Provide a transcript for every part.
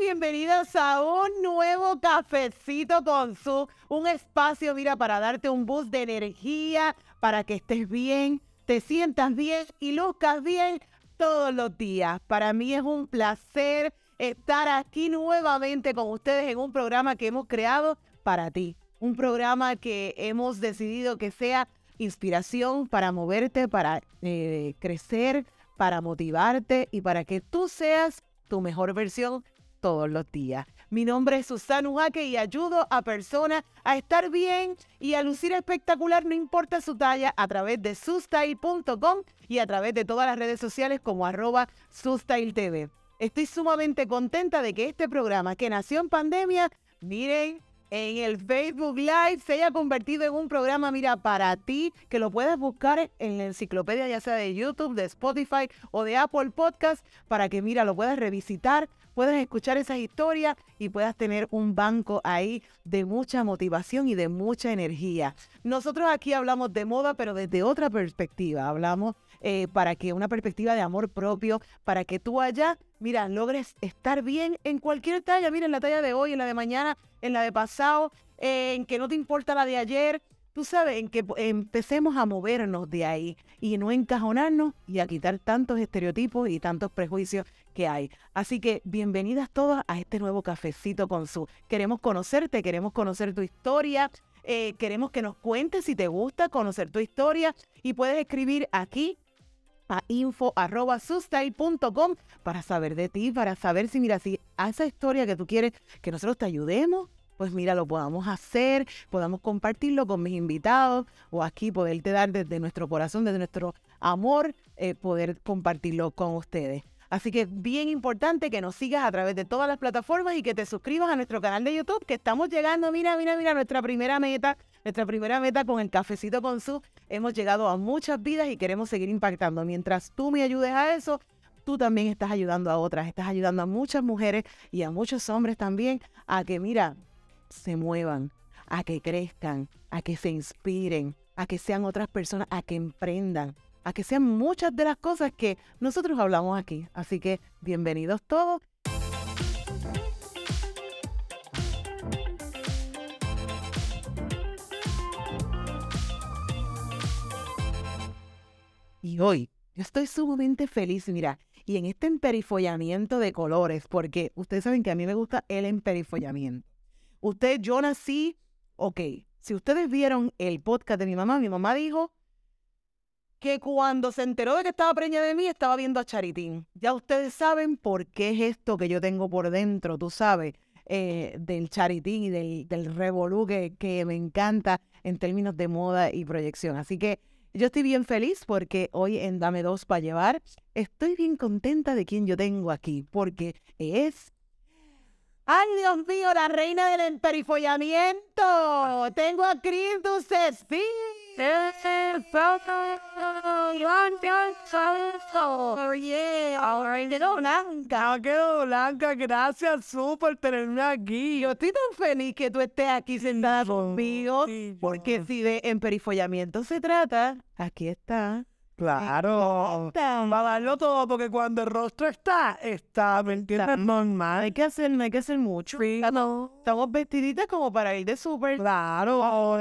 bienvenidos a un nuevo cafecito con su, un espacio, mira, para darte un boost de energía, para que estés bien, te sientas bien y luzcas bien todos los días. Para mí es un placer estar aquí nuevamente con ustedes en un programa que hemos creado para ti. Un programa que hemos decidido que sea inspiración para moverte, para eh, crecer, para motivarte y para que tú seas tu mejor versión todos los días. Mi nombre es Susana Ujaque y ayudo a personas a estar bien y a lucir espectacular, no importa su talla, a través de sustyle.com y a través de todas las redes sociales como arroba TV. Estoy sumamente contenta de que este programa que nació en pandemia, miren, en el Facebook Live se haya convertido en un programa, mira, para ti, que lo puedes buscar en la enciclopedia, ya sea de YouTube, de Spotify o de Apple Podcast, para que, mira, lo puedas revisitar, puedas escuchar esas historias y puedas tener un banco ahí de mucha motivación y de mucha energía. Nosotros aquí hablamos de moda, pero desde otra perspectiva. Hablamos eh, para que una perspectiva de amor propio, para que tú allá, mira, logres estar bien en cualquier talla. Mira, en la talla de hoy, en la de mañana, en la de pasado, en que no te importa la de ayer tú sabes, en que empecemos a movernos de ahí y no encajonarnos y a quitar tantos estereotipos y tantos prejuicios hay. Así que bienvenidas todas a este nuevo cafecito con su. Queremos conocerte, queremos conocer tu historia, eh, queremos que nos cuentes si te gusta conocer tu historia y puedes escribir aquí a info.sustain.com para saber de ti, para saber si, mira, si a esa historia que tú quieres que nosotros te ayudemos, pues mira, lo podamos hacer, podamos compartirlo con mis invitados o aquí poderte dar desde nuestro corazón, desde nuestro amor, eh, poder compartirlo con ustedes. Así que bien importante que nos sigas a través de todas las plataformas y que te suscribas a nuestro canal de YouTube, que estamos llegando, mira, mira, mira, nuestra primera meta, nuestra primera meta con el cafecito con su. Hemos llegado a muchas vidas y queremos seguir impactando. Mientras tú me ayudes a eso, tú también estás ayudando a otras, estás ayudando a muchas mujeres y a muchos hombres también a que, mira, se muevan, a que crezcan, a que se inspiren, a que sean otras personas, a que emprendan, a que sean muchas de las cosas que nosotros hablamos aquí. Así que bienvenidos todos. Y hoy yo estoy sumamente feliz, mira, y en este emperifollamiento de colores, porque ustedes saben que a mí me gusta el emperifollamiento. Usted, yo nací, ok, si ustedes vieron el podcast de mi mamá, mi mamá dijo que cuando se enteró de que estaba preñada de mí, estaba viendo a Charitín. Ya ustedes saben por qué es esto que yo tengo por dentro, tú sabes, eh, del Charitín y del, del revolú que, que me encanta en términos de moda y proyección. Así que yo estoy bien feliz porque hoy en Dame Dos para Llevar estoy bien contenta de quien yo tengo aquí, porque es ¡Ay, Dios mío, la reina del emperifollamiento! Tengo a Cris sí. Blanca, qué blanca, gracias su por tenerme aquí. Yo estoy tan feliz que tú estés aquí sentada conmigo, porque si de emperifollamiento se trata, aquí está Claro. Va a darlo todo porque cuando el rostro está, está, ¿me entiendes? Normal. Hay que hacer, no hay que hacer mucho. Sí, no. Estamos vestiditas como para ir de súper. Claro.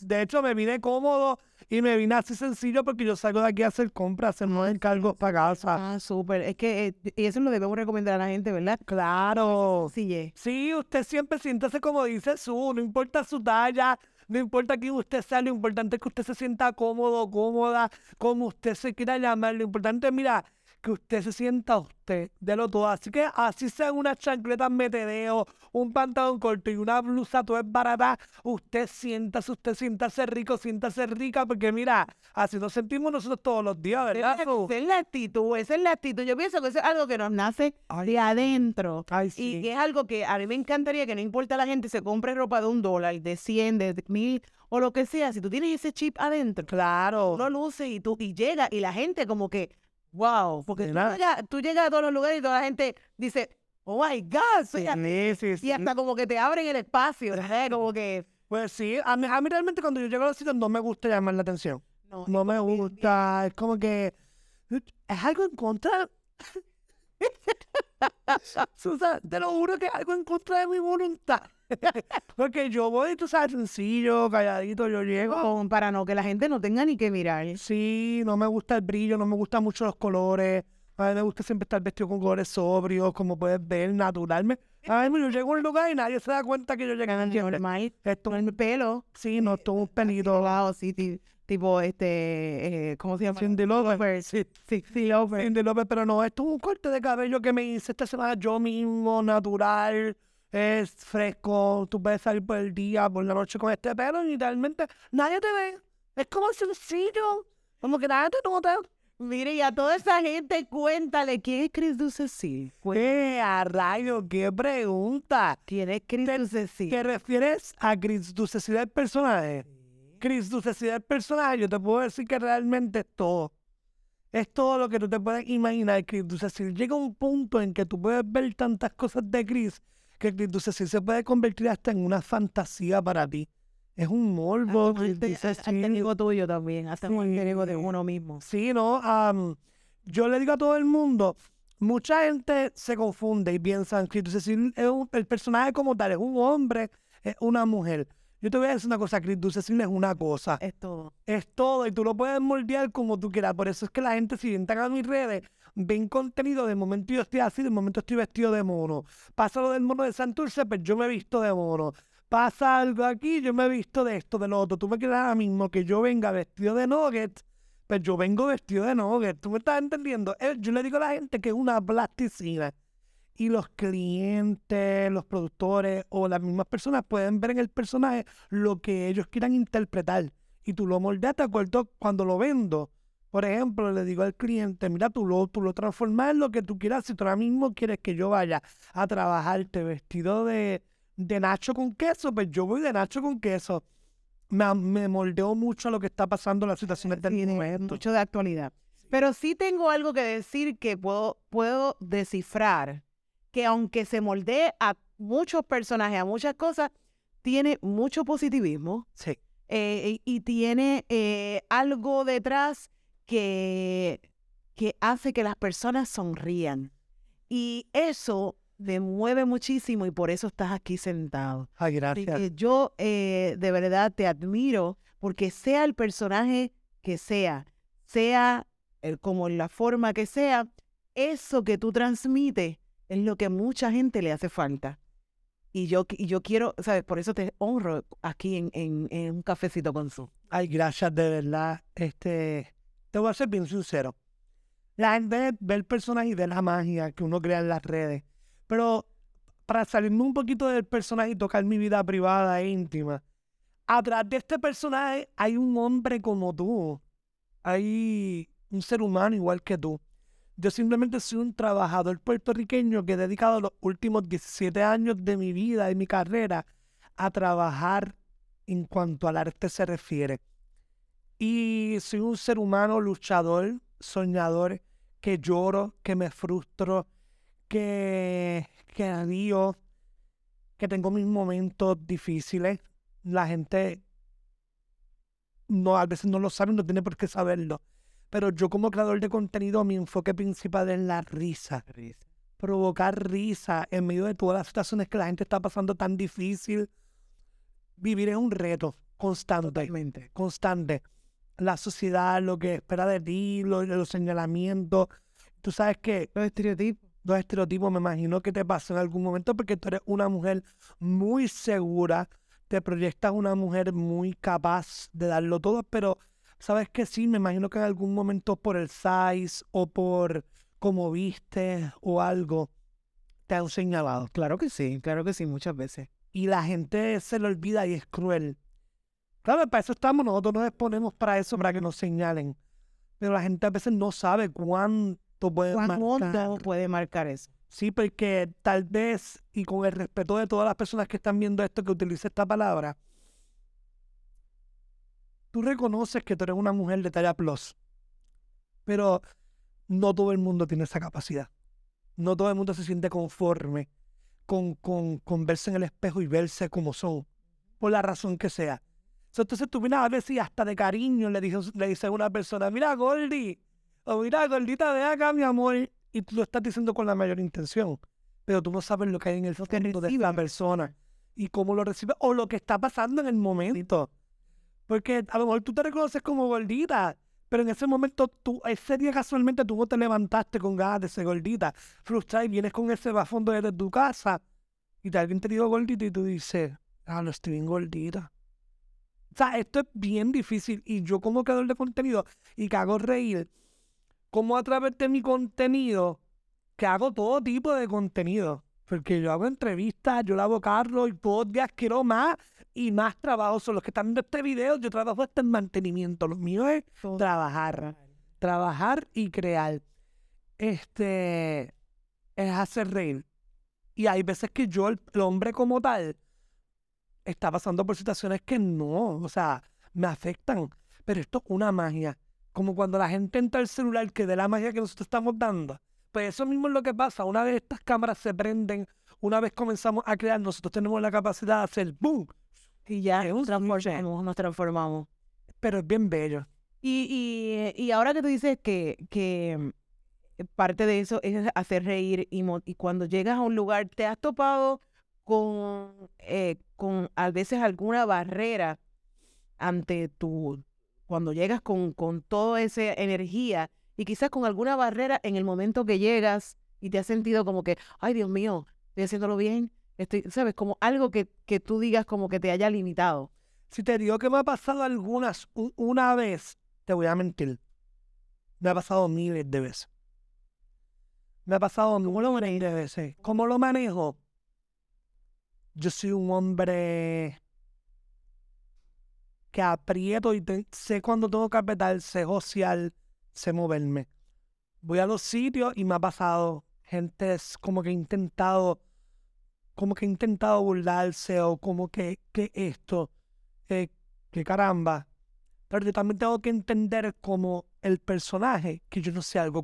De hecho, me vine cómodo y me vine así sencillo porque yo salgo de aquí a hacer compras, hacer unos encargos para casa. Ah, súper. Es que eh, y eso lo debemos recomendar a la gente, ¿verdad? Claro. Sí, sí, usted siempre siéntase como dice su, no importa su talla, no importa quién usted sea, lo importante es que usted se sienta cómodo, cómoda, como usted se quiera llamar. Lo importante es, mira, que usted se sienta usted de lo todo. Así que así sean unas chancletas metedeo, un pantalón corto y una blusa todo es barata, usted siéntase, usted siéntase rico, siéntase rica, porque mira, así nos sentimos nosotros todos los días, ¿verdad? Esa es la actitud, esa es la actitud. Yo pienso que eso es algo que nos nace de adentro. Y que es algo que a mí me encantaría que no importa la gente se compre ropa de un dólar, de 100, de mil o lo que sea. Si tú tienes ese chip adentro, claro, lo luce y tú y llega y la gente como que Wow, porque tú llegas, a todos los lugares y toda la gente dice, oh my God, sí, y hasta como que te abren el espacio, como que... Pues sí, a mí, realmente cuando yo llego a los sitios no me gusta llamar la atención. No, me gusta, es como que es algo en contra Susan, te lo juro que algo en contra de mi voluntad. Porque yo voy, tú sabes, sencillo, calladito, yo llego. Para no que la gente no tenga ni que mirar. Sí, no me gusta el brillo, no me gustan mucho los colores. A mí me gusta siempre estar vestido con colores sobrios, como puedes ver, naturalmente. A mí yo llego a un lugar y nadie se da cuenta que yo llegué. ¿entiendes? Normal. Esto, Con el pelo. sí, no, esto es un pelito. Wow, sí, ti- tipo este, eh, ¿cómo se llama? Cindy Lauper. Sí, sí, sí, Lauper. Cindy López, pero no, esto es un corte de cabello que me hice esta semana yo mismo, natural, es fresco, tú puedes salir por el día, por la noche con este pelo y literalmente nadie te ve. Es como sencillo, como que nadie te nota. Mire, y a toda esa gente, cuéntale, ¿quién es Chris Duceci? ¡Qué a rayo! ¡Qué pregunta! ¿Quién es Chris Duceci? ¿Te refieres a Chris Duceci del personaje? Chris Duceci del personaje, yo te puedo decir que realmente es todo. Es todo lo que tú te puedes imaginar, Chris Duceci. Llega un punto en que tú puedes ver tantas cosas de Chris que Chris Duceci se puede convertir hasta en una fantasía para ti. Es un morbo. Alter ego tuyo también, hasta un ego de uno mismo. Sí, ¿no? Am, yo le digo a todo el mundo, mucha gente se confunde y piensan que Ducecil es un- el personaje como tal, es un hombre, es una mujer. Yo te voy a decir una cosa, Chris Ducecil es una cosa, Es todo. es todo y tú lo puedes moldear como tú quieras. Por eso es que la gente, si entran a mis redes, ven contenido, de momento yo estoy así, de momento estoy vestido de mono. Pasa lo del mono de Santurce, pues yo me he visto de mono. Pasa algo aquí, yo me he visto de esto, de lo otro. Tú me quieres ahora mismo que yo venga vestido de nuggets, pues yo vengo vestido de nuggets. ¿Tú me estás entendiendo? Eh, Yo le digo a la gente que es una plasticina. Y los clientes, los productores o las mismas personas pueden ver en el personaje lo que ellos quieran interpretar. Y tú lo moldeas de acuerdo cuando lo vendo. Por ejemplo, le digo al cliente, mira, tú lo, tú lo transformas en lo que tú quieras. Si tú ahora mismo quieres que yo vaya a trabajarte vestido de, de nacho con queso, pues yo voy de nacho con queso. Me, me moldeo mucho a lo que está pasando en las situaciones del Tiene momento. mucho de actualidad. Pero sí tengo algo que decir que puedo, puedo descifrar, que aunque se moldee a muchos personajes, a muchas cosas, tiene mucho positivismo Sí. eh, y y tiene eh, algo detrás que, que hace que las personas sonrían. Y eso me mueve muchísimo y por eso estás aquí sentado. Ay, gracias. que yo eh, de verdad te admiro porque sea el personaje que sea, sea el, como la forma que sea, eso que tú transmites es lo que a mucha gente le hace falta. Y yo, y yo quiero, ¿sabes? Por eso te honro aquí en, en, en un cafecito con su. Ay, gracias, de verdad. Este, te voy a ser bien sincero. La gente ve el personaje y ve la magia que uno crea en las redes. Pero para salirme un poquito del personaje y tocar mi vida privada e íntima, atrás de este personaje hay un hombre como tú. Hay un ser humano igual que tú. Yo simplemente soy un trabajador puertorriqueño que he dedicado los últimos 17 años de mi vida y mi carrera a trabajar en cuanto al arte se refiere. Y soy un ser humano luchador, soñador, que lloro, que me frustro, que, que río, que tengo mis momentos difíciles. La gente no, a veces no lo sabe, no tiene por qué saberlo. Pero yo como creador de contenido, mi enfoque principal es la risa. Provocar risa en medio de todas las situaciones que la gente está pasando tan difícil. Vivir es un reto constante Totalmente. constante. La sociedad, lo que espera de ti, lo- los señalamientos. Tú sabes que Los estereotipos. los estereotipos me imagino que te pasó en algún momento porque tú eres una mujer muy segura, te proyectas una mujer muy capaz de darlo todo, pero sabes que sí, me imagino que en algún momento por el size o por cómo viste o algo te han señalado. Claro que sí, claro que sí, muchas veces. y la gente se le olvida y es cruel. Claro, para eso estamos, nosotros nos exponemos para eso, para que nos señalen. Pero la gente a veces no sabe cuánto puede ¿Cuán marcar. hondo puede marcar eso? Sí, porque tal vez, y con el respeto de todas las personas que están viendo esto, que utilice esta palabra, tú reconoces que tú eres una mujer de talla plus, pero no todo el mundo tiene esa capacidad. No todo el mundo se siente conforme con, con, con verse en el espejo y verse como son, por la razón que sea. Entonces tú miras a ver si hasta de cariño le dices, le dices a una persona, mira Gordy, o mira Gordita, ven acá mi amor, y tú lo estás diciendo con la mayor intención, pero tú no sabes lo que hay en el fondo de esa persona y cómo lo recibe o lo que está pasando en el momento. Porque a lo mejor tú te reconoces como gordita, pero en ese momento, tú, ese día casualmente tú no te levantaste con ganas de ser gordita, frustrada y vienes con ese bafón desde tu casa y te alguien te dijo gordita y tú dices, ah, lo estoy bien gordita. O sea, esto es bien difícil y yo como creador de contenido y que hago reír, como a través de mi contenido, que hago todo tipo de contenido. Porque yo hago entrevistas, yo lavo carros y podcast, quiero más y más trabajo. Son los que están viendo este video, yo trabajo hasta en mantenimiento. Lo mío es trabajar, trabajar y crear. Este es hacer reír. Y hay veces que yo, el, el hombre como tal, está pasando por situaciones que no, o sea, me afectan. Pero esto es una magia. Como cuando la gente entra al celular que de la magia que nosotros estamos dando. Pues eso mismo es lo que pasa. Una vez estas cámaras se prenden, una vez comenzamos a crear, nosotros tenemos la capacidad de hacer boom. Y ya nos transformamos, nos transformamos. Pero es bien bello. Y, y, y ahora que tú dices que, que mm, parte de eso es hacer reír y, y cuando llegas a un lugar, ¿te has topado con, eh, con a veces alguna barrera ante tu, cuando llegas con, con toda esa energía y quizás con alguna barrera en el momento que llegas y te has sentido como que, ay Dios mío, estoy haciéndolo bien, estoy, ¿sabes? Como algo que, que tú digas como que te haya limitado. Si te digo que me ha pasado algunas, una vez, te voy a mentir. Me ha pasado miles de veces. Me ha pasado miles de veces. ¿Cómo lo manejo? Yo soy un hombre que aprieto y sé cuando tengo que apretar, sé social, sé moverme. Voy a los sitios y me ha pasado gente como que ha intentado, como que ha intentado burlarse o como que, que esto eh, que caramba. Pero yo también tengo que entender como el personaje que yo no sé algo.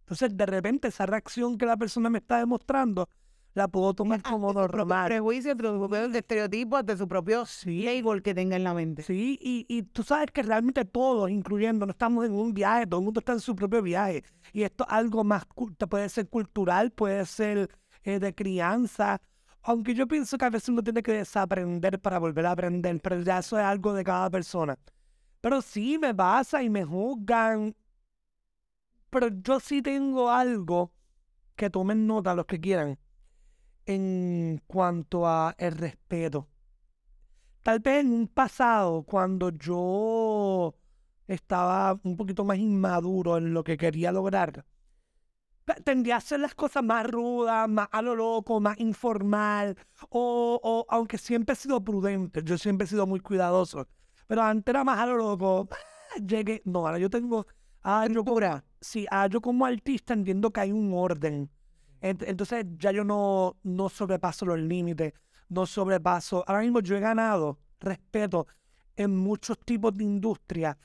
Entonces, de repente, esa reacción que la persona me está demostrando, la puedo tomar como su propio normal. prejuicio, ante su propio estereotipo, ante su propio Sí, label que tenga en la mente. sí, y, y tú sabes que realmente todos, incluyendo, no estamos en un viaje, todo el mundo está en su propio viaje. Y esto es algo más, puede ser cultural, puede ser eh, de crianza, aunque yo pienso que a veces uno tiene que desaprender para volver a aprender, pero ya eso es algo de cada persona. Pero sí me pasa y me juzgan. Pero yo sí tengo algo que tomen nota los que quieran en cuanto a el respeto. Tal vez en un pasado, cuando yo estaba un poquito más inmaduro en lo que quería lograr, tendía a hacer las cosas más rudas, más a lo loco, más informal, o, o aunque siempre he sido prudente, yo siempre he sido muy cuidadoso, pero antes era más a lo loco. Llegué, no, ahora yo tengo, ah, yo como, sí, ah, yo como artista entiendo que hay un orden. Ent- Entonces ya yo no, no sobrepaso los límites, no sobrepaso. Ahora mismo yo he ganado respeto en muchos tipos de industria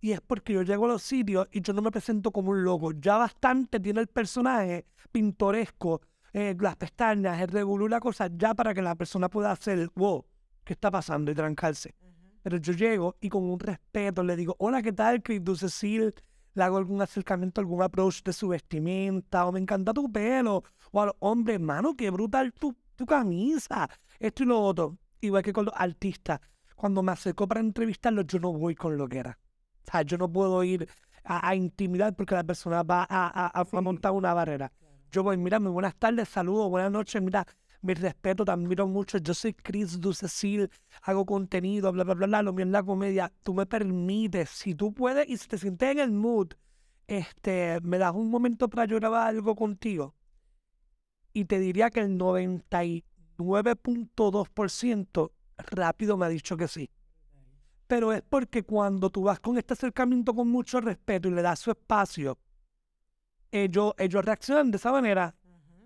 y es porque yo llego a los sitios y yo no me presento como un loco. Ya bastante tiene el personaje pintoresco, eh, las pestañas, el y la cosa, ya para que la persona pueda hacer, wow, ¿qué está pasando? y trancarse. Pero yo llego y con un respeto le digo, hola, ¿qué tal, Chris Cecil? Le hago algún acercamiento, algún approach de su vestimenta, o me encanta tu pelo, o al hombre, hermano, qué brutal tu, tu camisa, esto y lo otro. Igual que con los artistas. Cuando me acerco para entrevistarlos, yo no voy con lo que era. O sea, yo no puedo ir a, a intimidar porque la persona va a, a- montar una barrera. Yo voy, mira, muy buenas tardes, saludos, buenas noches, mira, mi respeto, te admiro mucho, yo soy Chris Ducecil, hago contenido, bla, bla, bla, bla, lo mío es la comedia, tú me permites, si tú puedes y si te sientes en el mood, este, me das un momento para yo grabar algo contigo. Y te diría que el 99.2% rápido me ha dicho que sí. Pero es porque cuando tú vas con este acercamiento con mucho respeto y le das su espacio, ellos, ellos reaccionan de esa manera.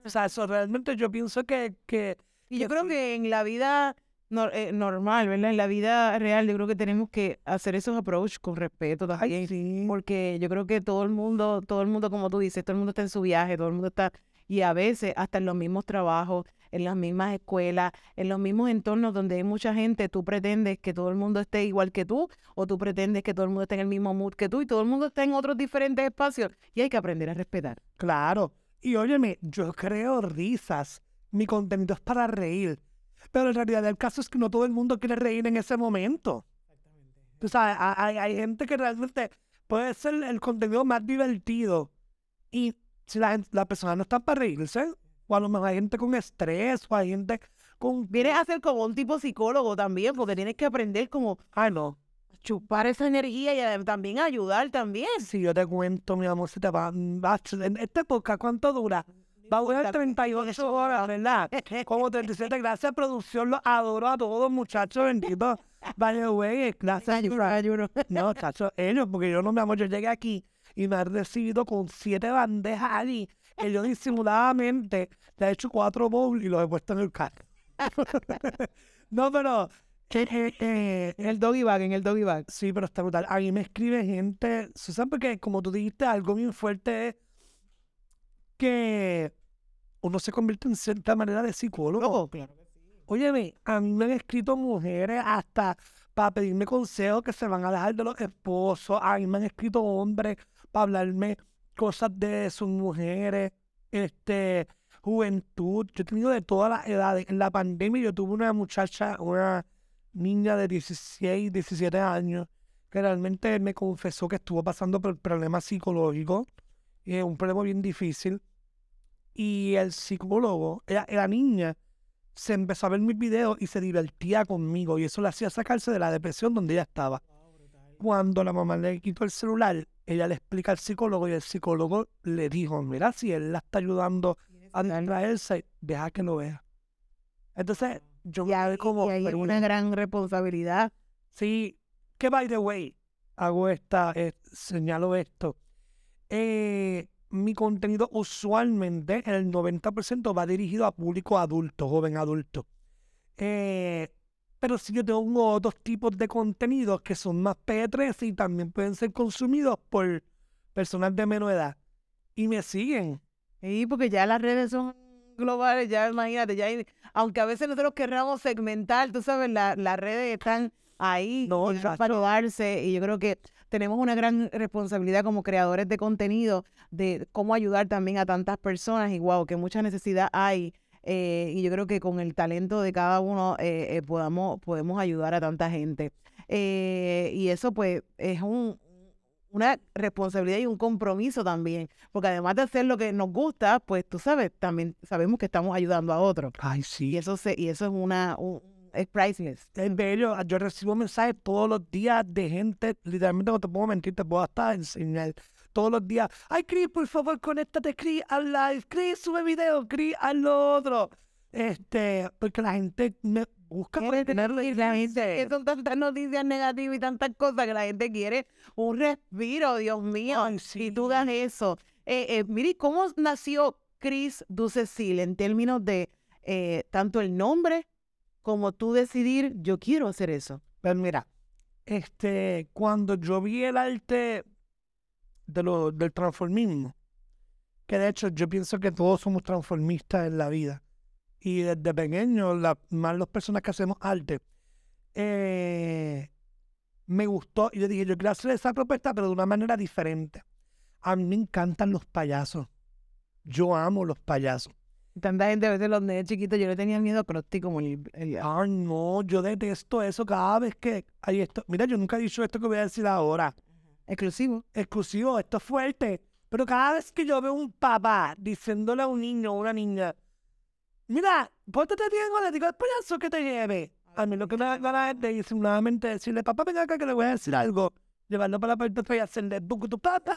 O sea, eso realmente yo pienso que, que Y yo que creo que en la vida nor- eh, normal, ¿verdad? En la vida real, yo creo que tenemos que hacer esos approach con respeto ay, también. sí, Porque yo creo que todo el mundo, todo el mundo, como tú dices, todo el mundo está en su viaje, todo el mundo está. Y a veces hasta en los mismos trabajos, en las mismas escuelas, en los mismos entornos donde hay mucha gente, tú pretendes que todo el mundo esté igual que tú o tú pretendes que todo el mundo esté en el mismo mood que tú y todo el mundo está en otros diferentes espacios y hay que aprender a respetar. Claro. Y óyeme, yo creo risas. Mi contenido es para reír. Pero en realidad el caso es que no todo el mundo quiere reír en ese momento. O sea, hay, hay gente que realmente puede ser el contenido más divertido. Y si la, gente- la persona no está para reírse, o a lo mejor hay gente con estrés, o hay gente con... Vienes a ser como un tipo psicólogo también, porque tienes que aprender como Ay, no. Chupar esa energía y también ayudar también. Si yo te cuento, mi amor, se te va... va- En esta época, ¿cuánto dura? Va a durar 38 horas, ¿verdad? Como 37, gracias producción, los adoro a todos, muchachos, benditos. Vaya, güey, gracias. Ayuno. No, chacho, ellos, porque yo no, mi amor, yo llegué aquí y me han recibido con siete bandejas allí, que yo disimuladamente le he hecho cuatro bowls y los he puesto en el carro. no, pero... En el doggy bag, en el doggy bag. Sí, pero está brutal. A mí me escribe gente, Susan, porque como tú dijiste, algo bien fuerte es que uno se convierte en cierta manera de psicólogo. Oh, claro. Óyeme, a mí me han escrito mujeres hasta para pedirme consejos que se van a dejar de los esposos. A mí me han escrito hombres para hablarme cosas de sus mujeres, este, juventud. Yo he tenido de todas las edades. En la pandemia yo tuve una muchacha, una niña de 16, 17 años, que realmente me confesó que estuvo pasando por problemas psicológicos, eh, un problema bien difícil. Y el psicólogo, la, la niña, se empezó a ver mis videos y se divertía conmigo y eso le hacía sacarse de la depresión donde ella estaba. Cuando la mamá le quitó el celular, ella le explica al psicólogo y el psicólogo le dijo, mira, si él la está ayudando a distraerse, deja que lo vea. Entonces, yo Y quedé como, y hay "Pero una gran responsabilidad. Sí, que by the way, hago esta, eh, señalo esto. Eh, mi contenido usualmente, el 90% va dirigido a público adulto, joven adulto. Eh, pero sí yo tengo otros tipos de contenidos que son más P13 y también pueden ser consumidos por personas de menor edad. Y me siguen. Sí, porque ya las redes son globales, ya imagínate, ya hay- aunque a veces nosotros querramos segmentar, tú sabes, la- las redes están ahí No, para ayudarse y yo creo que tenemos una gran responsabilidad como creadores de contenido de cómo ayudar también a tantas personas y wow, que mucha necesidad hay eh, y yo creo que con el talento de cada uno eh, eh, podamos, podemos ayudar a tanta gente. Y eso pues es un, una responsabilidad y un compromiso también, porque además de hacer lo que nos gusta, pues tú sabes, también sabemos que estamos ayudando a otros. Ay, Y sí. eso se, y eso es una un- es priceless. Es bello. Yo recibo mensajes todos los días de gente, literalmente no te puedo mentir, te puedo hasta enseñar. Todos los días, ay, Chris, por favor, conéctate, Chris, al live. Chris, sube video, Chris, haz lo otro. Este, porque la gente me busca tenerlo y la gente, que son tantas noticias negativas y tantas cosas que la gente quiere un respiro, Dios mío. Ay, Y tú das eso. Eh, eh, mire, ¿cómo nació Chris Ducecil en términos de eh, tanto el nombre como tú decidir, yo quiero hacer eso? Pues mira, este, cuando yo vi el arte de lo, del transformismo, que de hecho yo pienso que todos somos transformistas en la vida, y desde pequeño, la, más las personas que hacemos arte, eh, me gustó y yo dije, yo quiero hacer esa propuesta, pero de una manera diferente. A mí me encantan los payasos. Yo amo los payasos. Tanta gente, a veces los nenes chiquitos, yo le tenía miedo a Krusty como el, el- Ay, no, yo detesto eso cada vez que hay esto. Mira, yo nunca he dicho esto que voy a decir ahora. exclusivo. exclusivo, esto es fuerte. Pero cada vez que yo veo un papá diciéndole a un niño o una niña, mira, pórtate bien digo al payaso que te lleve. A mí lo que me da ganas es de disimuladamente decirle, papá, ven acá que le voy a decir algo. Llevarlo para la puerta y hacerle bucu tu papá.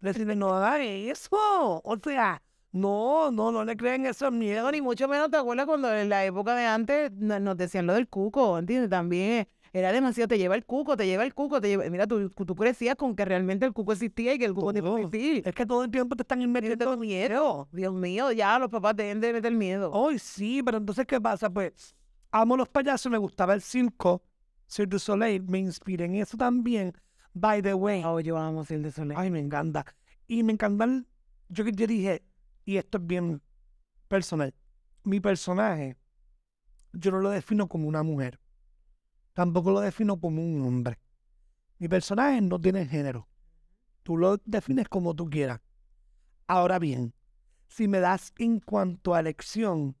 Decirle, no haga eso. O sea, no, no, no le creen esos miedos. Ni mucho menos te acuerdas cuando en la época de antes no- nos decían lo del cuco, ¿entiendes? También era demasiado, te lleva el cuco, te lleva el cuco, te lleva... Mira, tú, tú crecías con que realmente el cuco existía y que el cuco te iba existir. Es que todo el tiempo te están metiendo miedo. Dios mío, ya los papás deben de meter miedo. Hoy sí, pero entonces, ¿qué pasa? Pues, amo los payasos, me gustaba el circo, Cirque du Soleil, me inspiré en eso también. By the way, Oh, yo amo el de Soleil. ay, me encanta. Y me encantan, yo, yo dije, y esto es bien personal. Mi personaje, yo no lo defino como una mujer. Tampoco lo defino como un hombre. Mi personaje no tiene género. Tú lo defines como tú quieras. Ahora bien, si me das en cuanto a elección,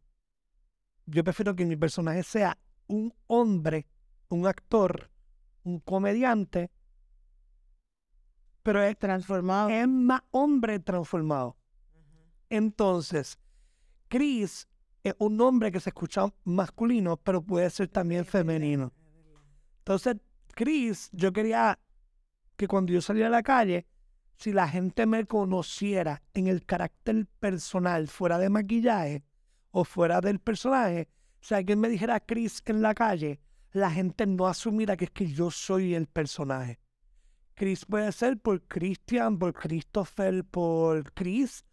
yo prefiero que mi personaje sea un hombre, un actor, un comediante, pero es, Transformado. es más hombre transformado. Entonces, Chris es un hombre que se escucha masculino, pero puede ser también femenino. Entonces, Chris, yo quería que cuando yo saliera a la calle, si la gente me conociera en el carácter personal, fuera de maquillaje o fuera del personaje, si alguien me dijera Chris en la calle, la gente no asumirá que es que yo soy el personaje. Chris puede ser por Christian, por Christopher, por Chris.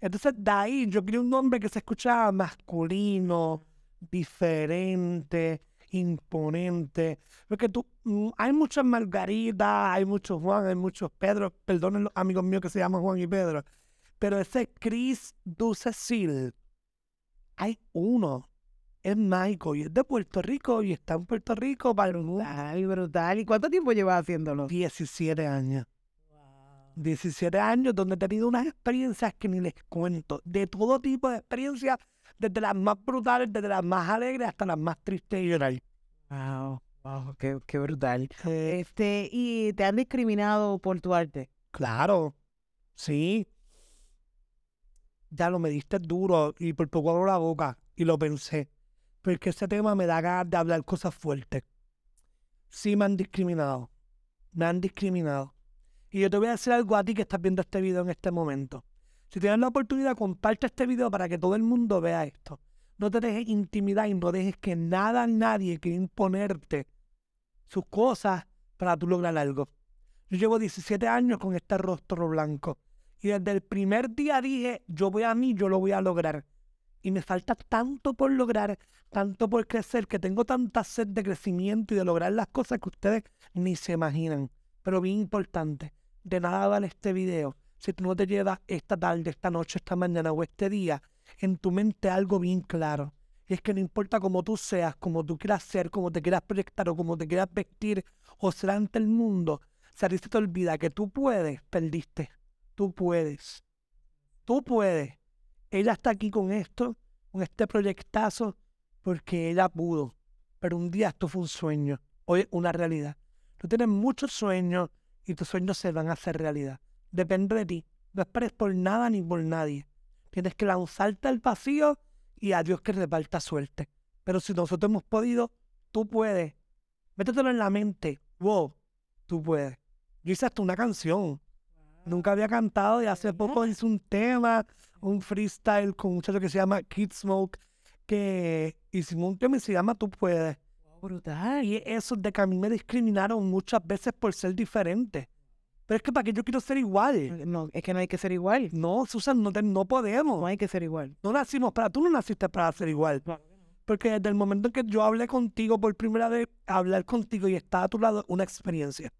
Entonces, de ahí yo quería un nombre que se escuchaba masculino, diferente, imponente. Porque tú, mm, hay muchas Margaritas, hay muchos Juan, hay muchos Pedro, perdonen los amigos míos que se llaman Juan y Pedro. Pero ese Chris Ducecil, hay uno. Es Michael y es de Puerto Rico y está en Puerto Rico para un Ay, brutal. ¿Y cuánto tiempo llevas haciéndolo? 17 años. 17 años donde he tenido unas experiencias que ni les cuento. De todo tipo de experiencias, desde las más brutales, desde las más alegres hasta las más tristes y llorar. Wow, wow, qué, qué brutal. Eh, Este, ¿y te han discriminado por tu arte? claro, sí. Ya lo me diste duro y por poco abro la boca y lo pensé. Porque ese tema me da ganas de hablar cosas fuertes. Sí me han discriminado. Me han discriminado. Y yo te voy a decir algo a ti que estás viendo este video en este momento. Si tienes la oportunidad, comparte este video para que todo el mundo vea esto. No te dejes intimidar y no dejes que nada, nadie quiera imponerte sus cosas para tú lograr algo. Yo llevo 17 años con este rostro blanco. Y desde el primer día dije, yo voy a mí, yo lo voy a lograr. Y me falta tanto por lograr, tanto por crecer, que tengo tanta sed de crecimiento y de lograr las cosas que ustedes ni se imaginan. Pero bien importante, de nada vale este video si tú no te llevas esta tarde, esta noche, esta mañana o este día en tu mente algo bien claro. Y es que no importa cómo tú seas, cómo tú quieras ser, cómo te quieras proyectar o cómo te quieras vestir o ser ante el mundo, si a ti se te olvida que tú puedes, perdiste. Tú puedes. Tú puedes. Ella está aquí con esto, con este proyectazo, porque ella pudo. Pero un día esto fue un sueño, hoy una realidad. Tú tienes muchos sueños y tus sueños se van a hacer realidad. Depende de ti. No esperes por nada ni por nadie. Tienes que lanzarte al vacío y a Dios que reparta suerte. Pero si nosotros hemos podido, tú puedes. Métetelo en la mente. Wow, tú puedes. Yo hice hasta una canción. Nunca había cantado y hace poco hice un tema, un freestyle con un muchacho que se llama Kid Smoke, que hicimos un tema y se llama Tú puedes. Brutal. Y eso de que a mí me discriminaron muchas veces por ser diferente. Pero es que para qué yo quiero ser igual. No, es que no hay que ser igual. No, Susan, no, te- no podemos. No hay que ser igual. No nacimos para, tú no naciste para ser igual. Porque desde el momento en que yo hablé contigo por primera vez, hablar contigo y estar a tu lado una experiencia.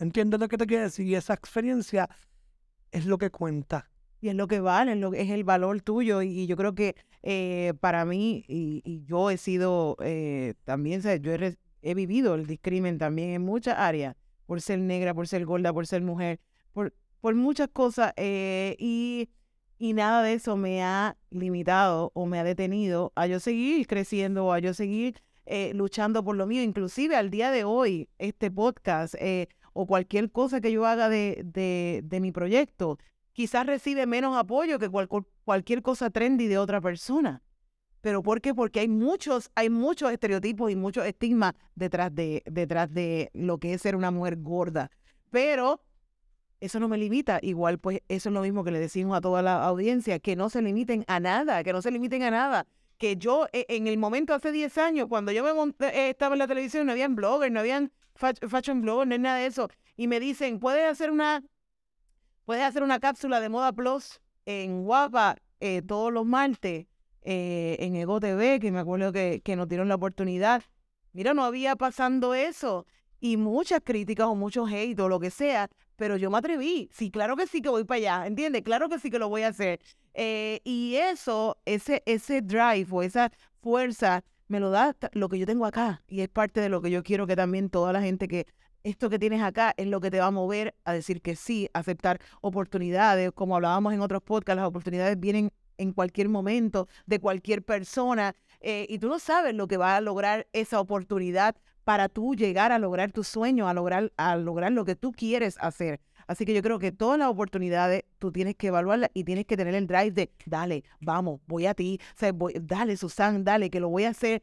¿Entiendes lo que te quiero decir? Y esa experiencia es lo que cuenta. Y es lo que vale, es, lo, es el valor tuyo. Y, y yo creo que eh, para mí, y, y yo he sido eh, también, ¿sabes? yo he, he vivido el discrimen también en muchas áreas, por ser negra, por ser gorda, por ser mujer, por, por muchas cosas. eh, y, y nada de eso me ha limitado o me ha detenido a yo seguir creciendo o a yo seguir eh, luchando por lo mío. Inclusive al día de hoy, este podcast eh, o cualquier cosa que yo haga de, de, de mi proyecto, quizás recibe menos apoyo que cual- cual- cualquier cosa trendy de otra persona. ¿Pero por qué? Porque hay muchos, hay muchos estereotipos y muchos estigmas detrás de, detrás de lo que es ser una mujer gorda. Pero eso no me limita. Igual, pues, eso es lo mismo que le decimos a toda la audiencia, que no se limiten a nada, que no se limiten a nada. Que yo, e- en el momento hace 10 años, cuando yo me monté, eh, estaba en la televisión, no habían bloggers, no habían fashion bloggers, no hay nada de eso. Y me dicen, ¿puedes hacer una, puedes hacer una cápsula de Moda Plus en Guapa eh, todos los martes eh, en Ego TV, que me acuerdo que, que nos dieron la oportunidad. Mira, no había pasando eso. y muchas críticas o mucho hate o lo que sea, pero yo me atreví. Sí, claro que sí que voy para allá, ¿entiendes? Claro que sí que lo voy a hacer. Eh, y eso, ese, ese drive o esa fuerza me lo da lo que yo tengo acá y es parte de lo que yo quiero que también toda la gente que esto que tienes acá es lo que te va a mover a decir que sí, aceptar oportunidades, como hablábamos en otros podcasts, las oportunidades vienen en cualquier momento de cualquier persona eh, y tú no sabes lo que va a lograr esa oportunidad para tú llegar a lograr tu sueño, a lograr, a lograr lo que tú quieres hacer. Así que yo creo que todas las oportunidades tú tienes que evaluarlas y tienes que tener el drive de, dale, vamos, voy a ti, o dale, Susan, dale, que lo voy a hacer.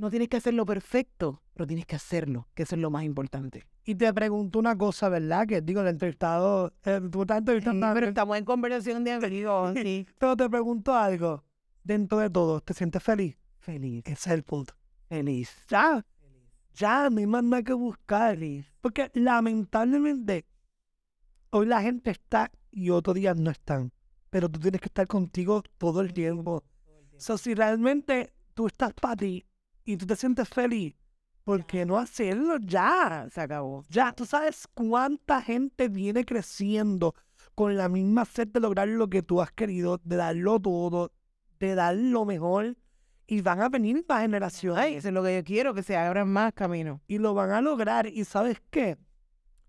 No tienes que hacerlo perfecto, pero tienes que hacerlo, que eso es lo más importante. Y te pregunto una cosa, ¿verdad? Que digo, el entrevistado, eh, tú estás entrevistando pero estamos en conversación de amigos, sí. pero te pregunto algo. Dentro de todo, ¿te sientes feliz? Feliz. Ese es el punto. Feliz. Ya. Ya, no hay más nada que buscar. Porque lamentablemente, hoy la gente está y otros días no están. Pero tú tienes que estar contigo todo el tiempo. O sea, si realmente tú estás para ti y tú te sientes feliz, ¿por qué no hacerlo ya? Se acabó. Ya, tú sabes cuánta gente viene creciendo con la misma sed de lograr lo que tú has querido, de darlo todo, de dar lo mejor. Y van a venir más generaciones. Eso es lo que yo quiero, que se abran más caminos. Y lo van a lograr. ¿Y sabes qué?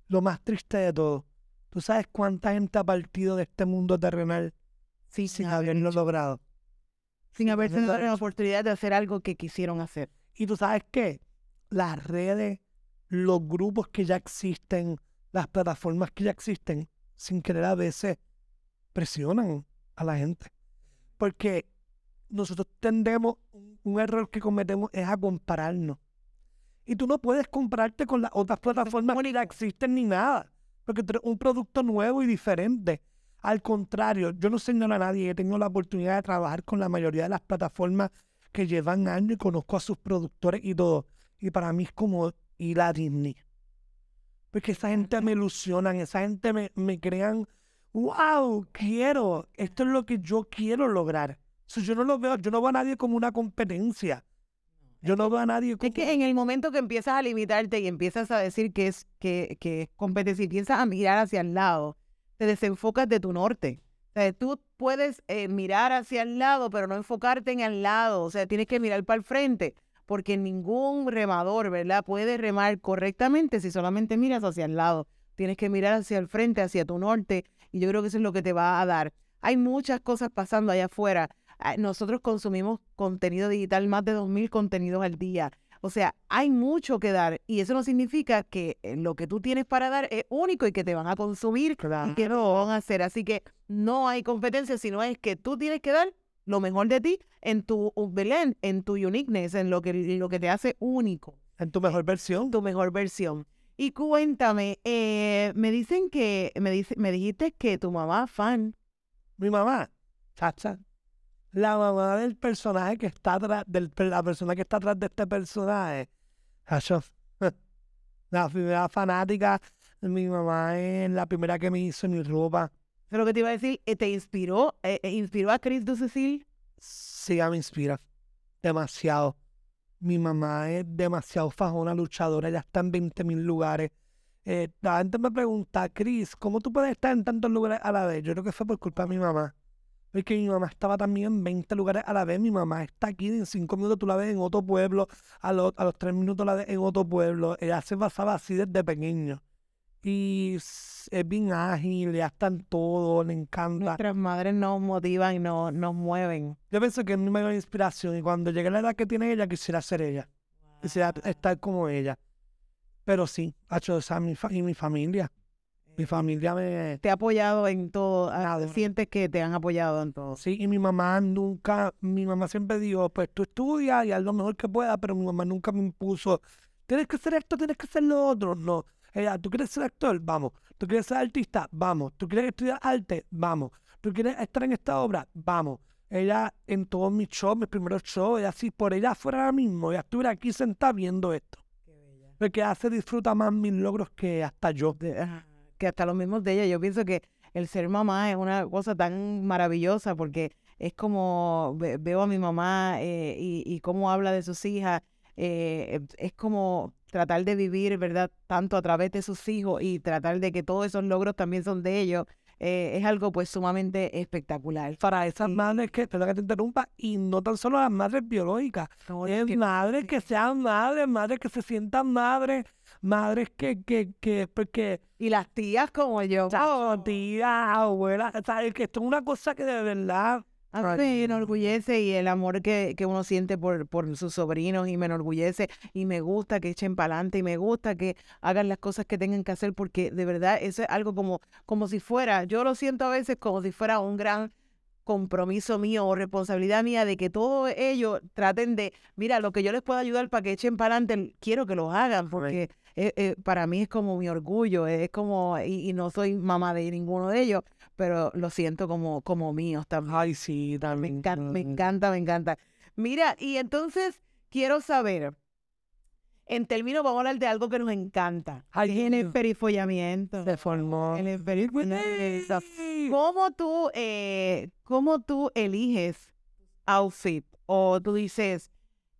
Lo más triste de todo. ¿Tú sabes cuánta gente ha partido de este mundo terrenal sí, sin haberlo logrado? Sin haberse dado la oportunidad de hacer algo que quisieron hacer. Y tú sabes qué? Las redes, los grupos que ya existen, las plataformas que ya existen, sin querer a veces presionan a la gente. Porque nosotros tendemos, un error que cometemos es a compararnos. Y tú no puedes compararte con las otras plataformas que ni existen ni nada. Porque tú un producto nuevo y diferente. Al contrario, yo no señalo a nadie. He tenido la oportunidad de trabajar con la mayoría de las plataformas que llevan años y conozco a sus productores y todo. Y para mí es como ir a Disney. Porque esa gente me ilusionan, esa gente me, me crean, wow, quiero, esto es lo que yo quiero lograr yo no lo veo, yo no veo a nadie como una competencia. Yo no veo a nadie como... Es que en el momento que empiezas a limitarte y empiezas a decir que es, que, que competencia y piensas a mirar hacia el lado, te desenfocas de tu norte. O sea, tú puedes eh, mirar hacia el lado, pero no enfocarte en el lado. O sea, tienes que mirar para el frente, porque ningún remador, ¿verdad? Puede remar correctamente si solamente miras hacia el lado. Tienes que mirar hacia el frente, hacia tu norte, y yo creo que eso es lo que te va a dar. Hay muchas cosas pasando allá afuera Ah, nosotros consumimos contenido digital, más de 2.000 contenidos al día. O sea, hay mucho que dar y eso no significa que eh, lo que tú tienes para dar es único y que te van a consumir y que no van a hacer. Así que no hay competencia, sino es que tú tienes que dar lo mejor de ti en tu Belén, en tu uniqueness, en lo que, lo que te hace único. En tu mejor versión. Tu mejor versión. Y cuéntame, eh, me dicen que, me, dice, me dijiste que tu mamá fan. Mi mamá, chacha, la mamá del personaje que está atrás, de la persona que está atrás de este personaje. La primera fanática, mi mamá es la primera que me hizo mi ropa. Pero que te iba a decir, eh, ¿te inspiró? Eh, eh, ¿Inspiró a Chris Ducecil? Sí, me inspira. Demasiado. Mi mamá es demasiado fajona, luchadora, ya está en 20 mil lugares. la gente me pregunta, Chris, ¿cómo tú puedes estar en tantos lugares a la vez? Yo creo que fue por culpa de mi mamá. Es que mi mamá estaba también en 20 lugares a la vez. Mi mamá está aquí, en 5 minutos tú la ves en otro pueblo, a los, a los 3 minutos la ves en otro pueblo. Ella se basaba así desde pequeño. Y es bien ágil, ya está en todo, le encanta. Nuestras madres nos motivan y nos, nos mueven. Yo pienso que es mi mayor inspiración y cuando llegue la edad que tiene ella, quisiera ser ella. Quisiera estar como ella. Pero sí, ha hecho esa mi, y mi familia. Mi familia me... Te ha apoyado en todo, ah, sientes que te han apoyado en todo. Sí, y mi mamá nunca, mi mamá siempre dijo, pues tú estudias y haz lo mejor que puedas, pero mi mamá nunca me impuso, tienes que hacer esto, tienes que hacer lo otro. No, ella, ¿tú quieres ser actor? Vamos. ¿Tú quieres ser artista? Vamos. ¿Tú quieres estudiar arte? Vamos. ¿Tú quieres estar en esta obra? Vamos. Ella en todos mis shows, mis primeros shows, ella así, por ella fuera ahora mismo, ella estuviera aquí sentada viendo esto. Qué bella. Porque hace disfruta más mis logros que hasta yo que hasta los mismos de ella. Yo pienso que el ser mamá es una cosa tan maravillosa porque es como veo a mi mamá eh, y, cómo habla de sus hijas. Eh, es como tratar de vivir, ¿verdad? Tanto a través de sus hijos y tratar de que todos esos logros también son de ellos, eh, es algo pues sumamente espectacular. Para esas madres que, perdón que te interrumpa, y no tan solo las madres biológicas, es madres que sean madres, madres que se sientan madres, madres que, que, que, porque... Y las tías como yo. Oh, tías, abuelas, ¿sabes? Que esto es una cosa que de verdad a mí me enorgullece y el amor que, que uno siente por, por sus sobrinos y me enorgullece y me gusta que echen para adelante y me gusta que hagan las cosas que tengan que hacer porque de verdad eso es algo como, como si fuera, yo lo siento a veces como si fuera un gran compromiso mío o responsabilidad mía de que todos ellos traten de, mira, lo que yo les pueda ayudar para que echen para adelante, quiero que lo hagan porque eh, eh, para mí es como mi orgullo, es como, y, no soy mamá de ninguno de ellos, pero lo siento como, como míos también. Ay, sí, también. Me encanta, me encanta, me encanta. Mira, y entonces quiero saber, en términos, vamos a hablar de algo que nos encanta. Ay, en el perifollamiento. Se formó. En el perifollamiento. ¿Cómo tú, eh, cómo tú eliges outfit? O tú dices,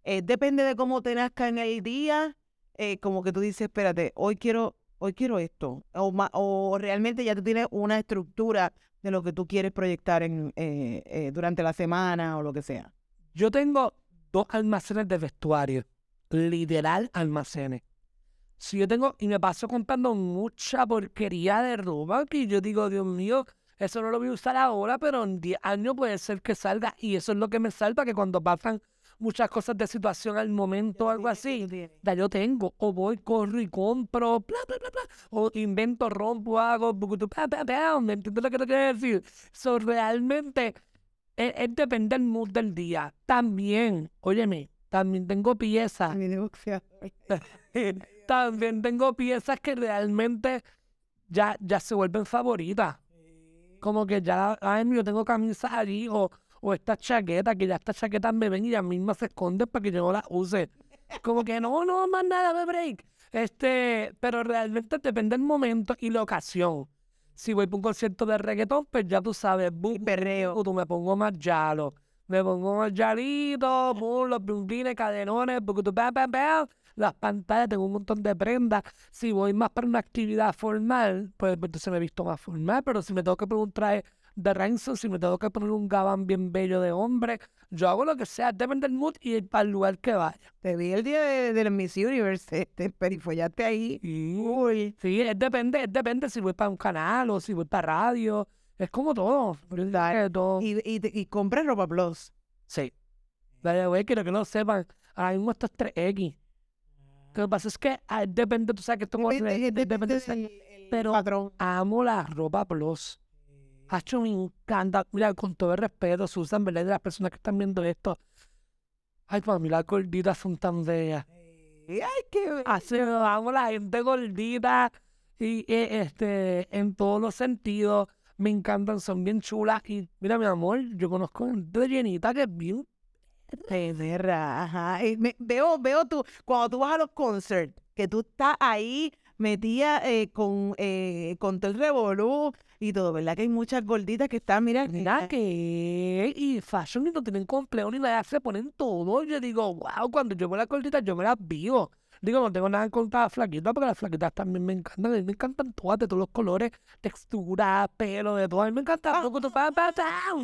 eh, depende de cómo te nazca en el día, eh, como que tú dices, espérate, hoy quiero, hoy quiero esto. O, o realmente ya tú tienes una estructura de lo que tú quieres proyectar en, eh, eh, durante la semana o lo que sea. Yo tengo dos almacenes de vestuario, literal almacenes. Si yo tengo, y me paso comprando mucha porquería de ropa, que yo digo, Dios mío, eso no lo voy a usar ahora, pero en 10 años puede ser que salga. Y eso es lo que me salva, que cuando pasan muchas cosas de situación al momento, algo así. Ya yo tengo, o voy, corro y compro, bla, bla, bla, bla, o invento, rompo, hago, ¿me entiendes lo que te quiero decir? So, realmente, es, es depende del mood del día. También, óyeme, también tengo piezas. también tengo piezas que realmente ya, ya se vuelven favoritas. Como que ya, ay, yo tengo camisas allí o o esta chaqueta, que ya esta chaqueta me ven y ya misma se esconde para que yo no la use. Como que no, no, más nada de break. Este, pero realmente depende del momento y la ocasión. Si voy para un concierto de reggaetón, pues ya tú sabes, boom, perreo, tú me pongo más yalo. Me pongo más yalito, boom, los blumblines, cadenones, las pantallas, tengo un montón de prendas. Si voy más para una actividad formal, pues, pues entonces me he visto más formal, pero si me tengo que poner un traje de Renzo, si me tengo que poner un gabán bien bello de hombre, yo hago lo que sea, depende del mood y para el lugar que vaya. Te vi el día de, de Miss Universe, te perifollaste ahí. Uy. Sí, es depende, es depende si voy para un canal o si voy para radio. Es como todo. todo. ¿Y, y, y compras ropa plus? Sí. Dale, quiero que lo sepan. Ahora mismo esto es 3X. Lo que pasa es que ah, depende, tú sabes que esto depende, depende, depende, pero patrón. amo la ropa plus. Hacho, me encanta. Mira, con todo el respeto, Susan, ¿verdad? De las personas que están viendo esto. Ay, para mí las gorditas son tan bellas. Ay, qué Así vamos la gente gordita. Y eh, este, en todos los sentidos. Me encantan, son bien chulas. Y mira, mi amor, yo conozco gente llenita que es bien. Perra, ajá. veo, veo tú, cuando tú vas a los concerts, que tú estás ahí metía eh, con, eh, con todo el revolú y todo, ¿verdad? Que hay muchas gorditas que están, mira, mira que y fashion y no tienen complejo ni nada, se ponen todo. Yo digo, wow, cuando yo veo las gorditas, yo me las vivo. Digo, no tengo nada en contra de las flaquitas, porque las flaquitas también me encantan. A mí me encantan todas, de todos los colores, textura, pelo, de todo. A mí me encanta ah.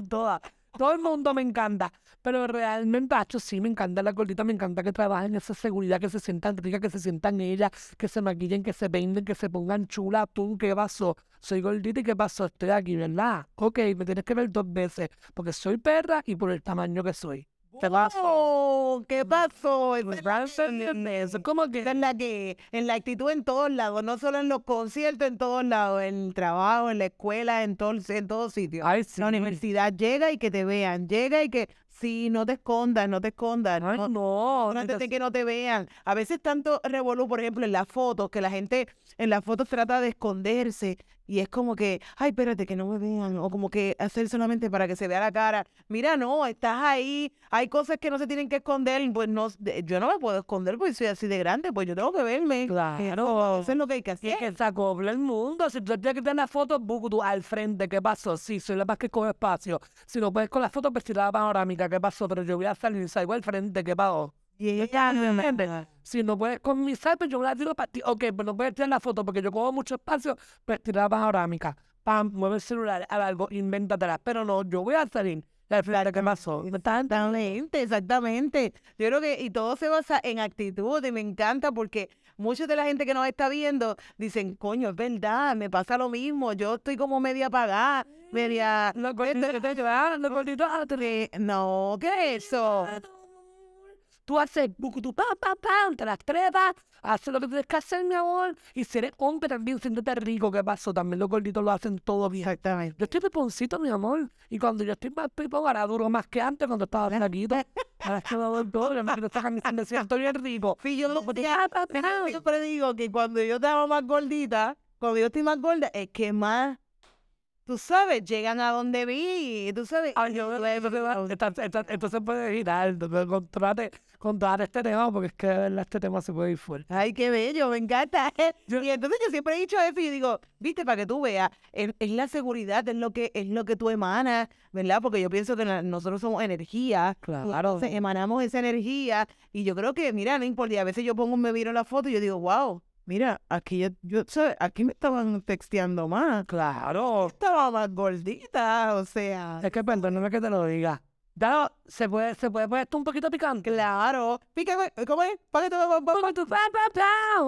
todas. Todo el mundo me encanta. Pero realmente, hecho sí, me encanta la gordita, me encanta que trabajen esa seguridad, que se sientan ricas, que se sientan ellas, que se maquillen, que se peinen, que se pongan chula. Tú, ¿qué pasó? Soy gordita y ¿qué pasó? Estoy aquí, ¿verdad? Ok, me tienes que ver dos veces, porque soy perra y por el tamaño que soy. ¿Qué pasó? ¿Qué pasó? ¿Cómo que? En la que, en la actitud en todos lados, no solo en los conciertos, en todos lados, en el trabajo, en la escuela, en, todo, en todos sitios. La universidad llega y que te vean, llega y que Sí, no te escondas, no te escondas. no, no. Antes de que no te vean. A veces tanto revolú, por ejemplo, en las fotos, que la gente en las fotos trata de esconderse y es como que, ay, espérate que no me vean, o como que hacer solamente para que se vea la cara. Mira, no, estás ahí, hay cosas que no se tienen que esconder, pues no, yo no me puedo esconder porque soy así de grande, pues yo tengo que verme. Claro. Eso es lo que hay que hacer. Y que se acople el mundo. Si tú tienes que tener la foto, tú al frente, ¿qué pasó? Sí, soy la más que coge espacio. Si no puedes con la foto, pues la panorámica, ¿qué pasó? Pero yo voy a salir, salgo al frente, ¿qué pasó? Ya, ¿me entiendes? Si no puedes con mi pues yo la tiro para ti. Ok, pues no puedes tirar la foto porque yo cojo mucho espacio, pues tira la panorámica. Pam, mueve el celular, algo, invéntatela. Pero no, yo voy a salir. La frente que pasó. Exactamente, exactamente. Yo creo que, y todo se basa en actitud, y me encanta porque mucha de la gente que nos está viendo dicen, coño, es verdad, me pasa lo mismo, yo estoy como media apagada, media... Gorditos, los gorditos, no, ¿qué es eso? Tú haces tu pa, pa, pam, te las trepas, haces lo que tienes que hacer, mi amor. Y si eres hombre también, siéntete rico. ¿Qué pasó? También los gorditos lo hacen todo bien. Exactamente. Yo estoy piponcito, mi amor. Y cuando yo estoy más pipón, ahora duro más que antes cuando estaba flaquito. ahora es que me doy todo. Yo me siento bien rico. Sí, yo, yo siempre digo que cuando yo estaba más gordita, cuando yo estoy más gorda, es que más tú sabes, llegan a donde vi, tú sabes. Ay, yo, esto, se puede girar, controlate, controlate este tema, porque es que este tema se puede ir fuerte. Ay, qué bello, me encanta. y entonces yo siempre he dicho eso y digo, viste, para que tú veas, es, la seguridad, es lo que es lo que tú emanas, ¿verdad? Porque yo pienso que nosotros somos energía. Claro. Entonces emanamos esa energía y yo creo que, mira, no importa, a veces yo pongo, me miro la foto y yo digo, wow, Mira, aquí yo, yo aquí me estaban texteando más. Claro. Estaba más gordita, o sea. Es que perdóname que te lo diga. Ya se puede, se puede poner esto un poquito picante. Claro. Pícame, ¿cómo es? Para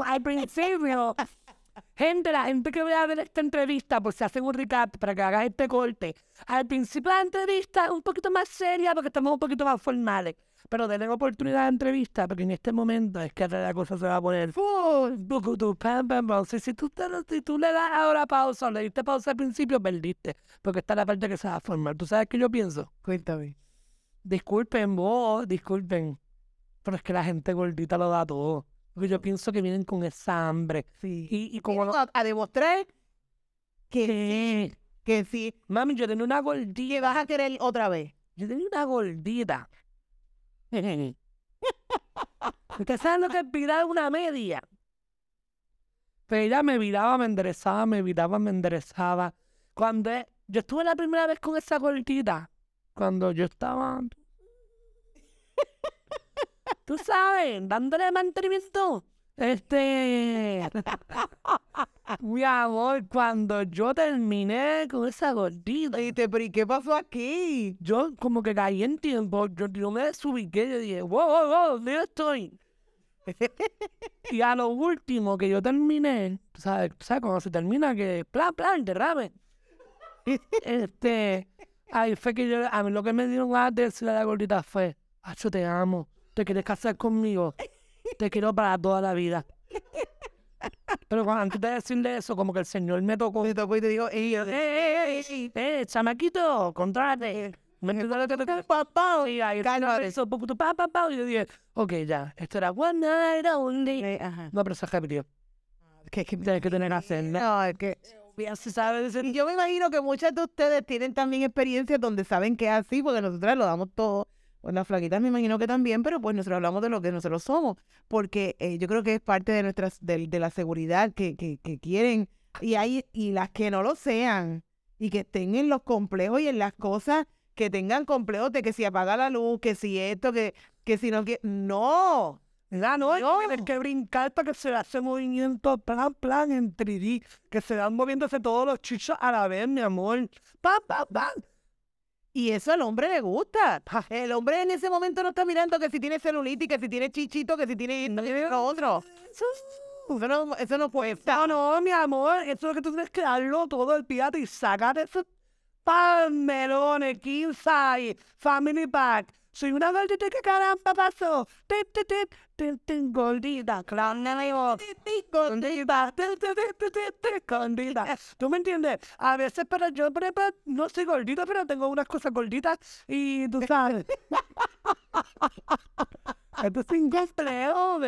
Al principio. Gente, la gente que vea a ver esta entrevista, pues se hace un recap para que hagas este corte. Al principio de la entrevista un poquito más seria porque estamos un poquito más formales. Pero denle oportunidad de entrevista, porque en este momento es que la cosa se va a poner. Si, si, tú, si tú le das ahora pausa le diste pausa al principio, perdiste. Porque está la parte que se va a formar. ¿Tú sabes qué yo pienso? Cuéntame. Disculpen vos, disculpen. Pero es que la gente gordita lo da todo. Porque yo pienso que vienen con esa hambre. Sí. Y, y como a, demostrar que sí. Que sí. Mami, yo tenía una gordita. Que vas a querer otra vez. Yo tenía una gordita ¿Usted sabe lo que es virar una media? Pero ella me viraba, me enderezaba, me viraba, me enderezaba. Cuando e, yo estuve la primera vez con esa gordita, cuando yo estaba, tú sabes, dándole mantenimiento. Este. Mi amor, cuando yo terminé con esa gordita. Y te, pero qué pasó aquí? Yo como que caí en tiempo. Yo, yo me desubiqué. Yo dije, wow, wow, wow, ¿dónde estoy? y a lo último que yo terminé, ¿sabes? ¿Sabes? Cuando se termina que plan, plan, derrame. este. Ahí fue que yo, a mí lo que me dio ganas de decirle a la gordita fue, Acho, te amo. ¿Te quieres casar conmigo? Te quiero para toda la vida. Pero antes de decirle eso, como que el Señor me tocó. Me tocó y te digo, ey, ey, ey, ey, eh, chamaquito, contrate. Me papá. Y ahí eso, papá, papá. Y yo dije, ok, ya, esto era one night only. Eh. No, pero se repitió. Que, que tienes que tener hacer. No, es que ya se sabe. Y yo me imagino que muchas de ustedes tienen también experiencias donde saben que es así, porque nosotros lo damos todo pues las flaquitas me imagino que también, pero pues nosotros hablamos de lo que nosotros somos, porque eh, yo creo que es parte de nuestras, de, de la seguridad que, que, que, quieren, y hay, y las que no lo sean, y que estén en los complejos y en las cosas que tengan complejos de que si apaga la luz, que si esto, que, que si no que no. Ya no, no. Hay que brincar para que se hace movimiento plan, plan en 3D, que se van moviéndose todos los chichos a la vez, mi amor. Pa, pa, pa. Y eso al hombre le gusta. El hombre en ese momento no está mirando que si tiene celulitis, que si tiene chichito, que si tiene lo otro. Eso no, eso no puede estar. No, no, mi amor. Eso es lo que tú tienes que darlo todo el piate y sacar esos pan melones, king size, family pack. Soy una gordita que caramba pasó. Gordita, cloneo. Gordita, gordita. ¿Tú me entiendes? A veces, pero yo, no soy gordita, pero tengo unas cosas gorditas y tú sabes. Esto es un empleo,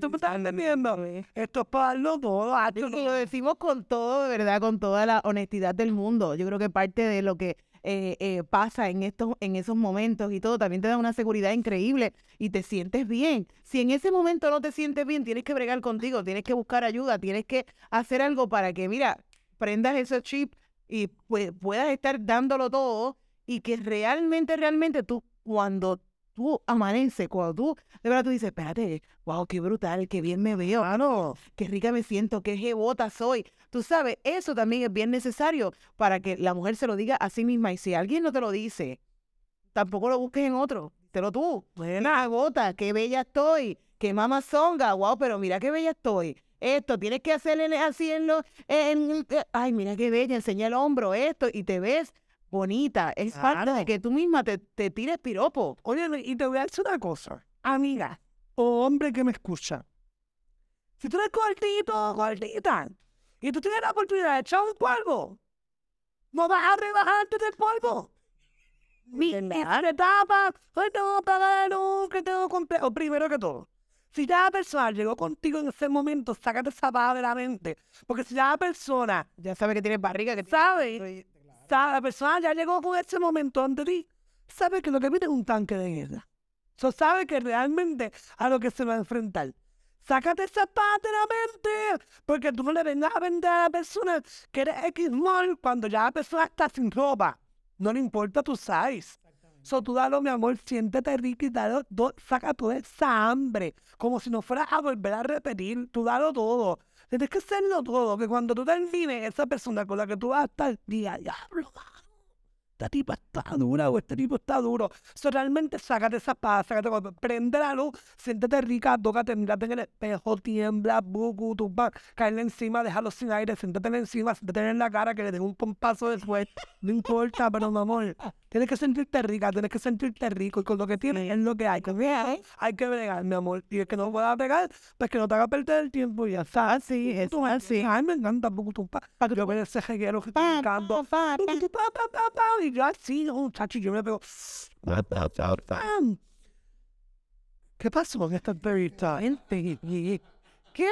tú me estás entendiendo. Esto es para darlo todo. Y lo decimos con todo, de verdad, con toda la honestidad del mundo. Yo creo que parte de lo que eh, eh, pasa en, estos, en esos momentos y todo, también te da una seguridad increíble y te sientes bien. Si en ese momento no te sientes bien, tienes que bregar contigo, tienes que buscar ayuda, tienes que hacer algo para que, mira, prendas ese chip y pues, puedas estar dándolo todo y que realmente, realmente tú cuando tú cuando tú, de verdad tú dices, espérate, wow, qué brutal, qué bien me veo, Claro. qué rica me siento, qué jebota soy. Tú sabes, eso también es bien necesario para que la mujer se lo diga a sí misma. Y si alguien no te lo dice, tampoco lo busques en otro. Te lo tú. Buena gota, qué bella estoy. Qué mamazonga. Wow, pero mira qué bella estoy. Esto, tienes que hacerle así en los... en- ay, mira qué bella, enseña el hombro, esto, y te ves bonita. Es parte de Claro. que tú misma te, te tires piropo. Oye, y te voy a decir una cosa. Amiga o hombre que me escucha. Si tú eres gordito, gordita, y tú tienes la oportunidad de echar un polvo, no vas a rebajarte del polvo. Mi etapa, no, pagar que tengo complejo. Primero que todo, si ya la persona llegó contigo en ese momento, sácate esa paja de la mente. Porque si ya la persona Ya sabes que tienes barriga, que sabe, sabe, la persona ya llegó con ese momento ante ti, sabe que lo que viene es un tanque de guerra. So, sabe que realmente a lo que se va a enfrentar. Sácate esa parte de la mente, porque tú no le vengas a vender a la persona que eres X mall cuando ya la persona está sin ropa. No le importa tu size. So, tú dalo, mi amor, siéntete rico y dalo, do- saca toda esa hambre, como si no fueras a volver a repetir, tú dalo todo. Tienes que hacerlo todo, que cuando tú termines, esa persona con la que tú vas a estar, diga, diablo, esta tipa está dura o este tipo está duro. So, realmente sácate esa paz, sácate, prende la luz, siéntete rica, tócate, mírate en el espejo, tiembla, bucu, tu pa, caerle encima, déjalo sin aire, siéntate encima, siéntate en la cara, que le den un pompazo después. No importa, pero mi amor, tienes que sentirte rica, tienes que sentirte rico y con lo que tienes es lo que hay. Con hay que bregar, mi amor. Y el que no pueda bregar, pues que no te haga perder el tiempo y ya está. Así es, Tú me así. Ay, me encanta bucu, tu pa. Yo veo ese reguero pa, Y yo así, no, muchacho, yo me pego. ¿Qué pasó en esta entrevista? ¿Qué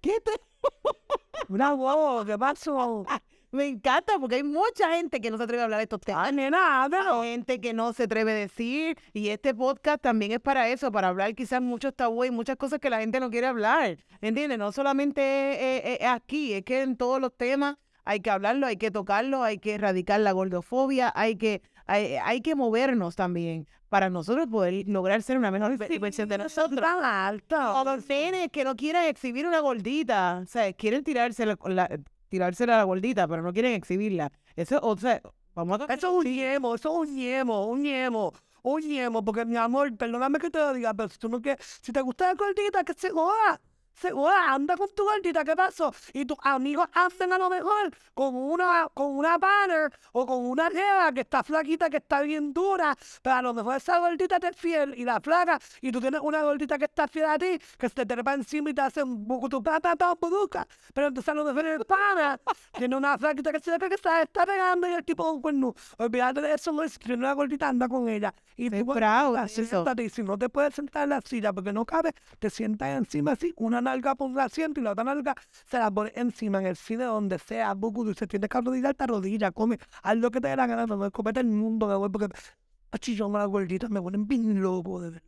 ¿Qué te- Una huevo, ¿qué pasó? Me encanta porque hay mucha gente que no se atreve a hablar de estos temas. Ay, nena, Hay pero... gente que no se atreve a decir y este podcast también es para eso, para hablar quizás muchos tabú y muchas cosas que la gente no quiere hablar, ¿entiendes? No solamente eh, eh, aquí, es que en todos los temas hay que hablarlo, hay que tocarlo, hay que erradicar la gordofobia, hay que, hay, hay que movernos también para nosotros poder lograr ser una mejor ve- versión de nosotros. Tan alta. O los nenes que no quieren exhibir una gordita, o sea, quieren tirarse la, la- tirársela a la gordita, pero no quieren exhibirla. Eso, o sea, vamos a Eso es un ñemo, eso es un ñemo, un ñemo, un ñemo, porque mi amor, perdóname que te lo diga, pero si tú no quieres, si te gusta la gordita, que se joda, se anda con tu gordita, ¿qué pasó? Y tus amigos hacen a lo mejor con una, con una banner o con una jeva que está flaquita, que está bien dura, pero a lo mejor esa gordita te es fiel y la flaca, y tú tienes una gordita que está fiel a ti, que se te trepa encima y te hace un buco tu pa, pa, pa, buduca. pero entonces a lo mejor el pana tiene una flaquita que se que está, está pegando y el tipo con cuerno. Olvídate de eso, no es tiene una gordita, anda con ella. Y tú, bravo es eso. siéntate, y si no te puedes sentar en la silla porque no cabe, te sientas encima así, una nalga por un asiento y la otra nalga se la pone encima en el cine donde sea, bucu, y se tienes que arrodillarte, arrodilla, come, haz lo que te dé la gana, no me comete el mundo, me voy porque, achillón a las gorditas me ponen bien loco, de verdad.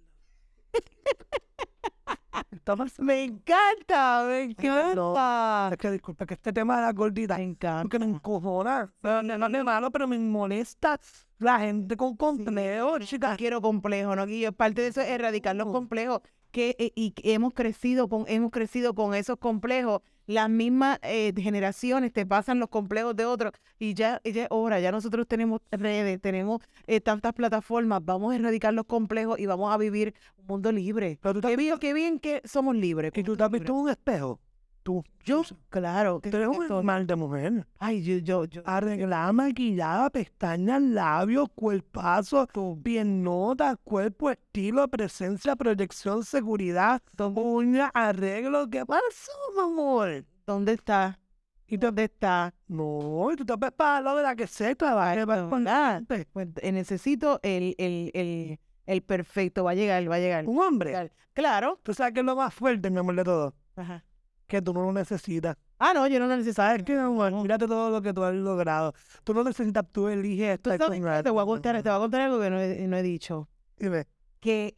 Pasando. Me encanta, me no. encanta. Es que disculpa, que este tema de las gorditas, Me encanta. porque me encojona, no, no, no es malo, pero me molesta la gente con complejo, No chicas. quiero complejo, ¿no? Y parte de eso es erradicar los No. complejos que eh, y hemos crecido con hemos crecido con esos complejos. Las mismas eh, generaciones te pasan los complejos de otros y ya, ya es hora, ya nosotros tenemos redes, tenemos eh, tantas plataformas, vamos a erradicar los complejos y vamos a vivir un mundo libre. Pero tú Qué bien, qué bien que somos libres. ¿Y tú has visto un espejo? Tú, Yo, claro. tú eres un animal de mujer. Ay, yo, yo, yo. Arreglada, maquillada, pestañas, labios, cuerpazo, piernotas, cuerpo, estilo, presencia, proyección, seguridad, uña, arreglo. ¿Qué pasó, mi amor? ¿Dónde está? Y ¿Dónde está? No, tú te ves para lo de la que se con ¿Verdad? Pues, eh, necesito el, el, el, el perfecto. Va a llegar, va a llegar. un hombre. Claro. Claro. Tú sabes que es lo más fuerte, mi amor, de todo. Ajá. Que tú no lo necesitas. Ah, no, yo no lo necesito. Es que, amor, mírate todo lo que tú has logrado. Tú no necesitas, tú eliges Tú sabes te voy a contar, te voy a contar algo que no he, no he dicho. Dime. Que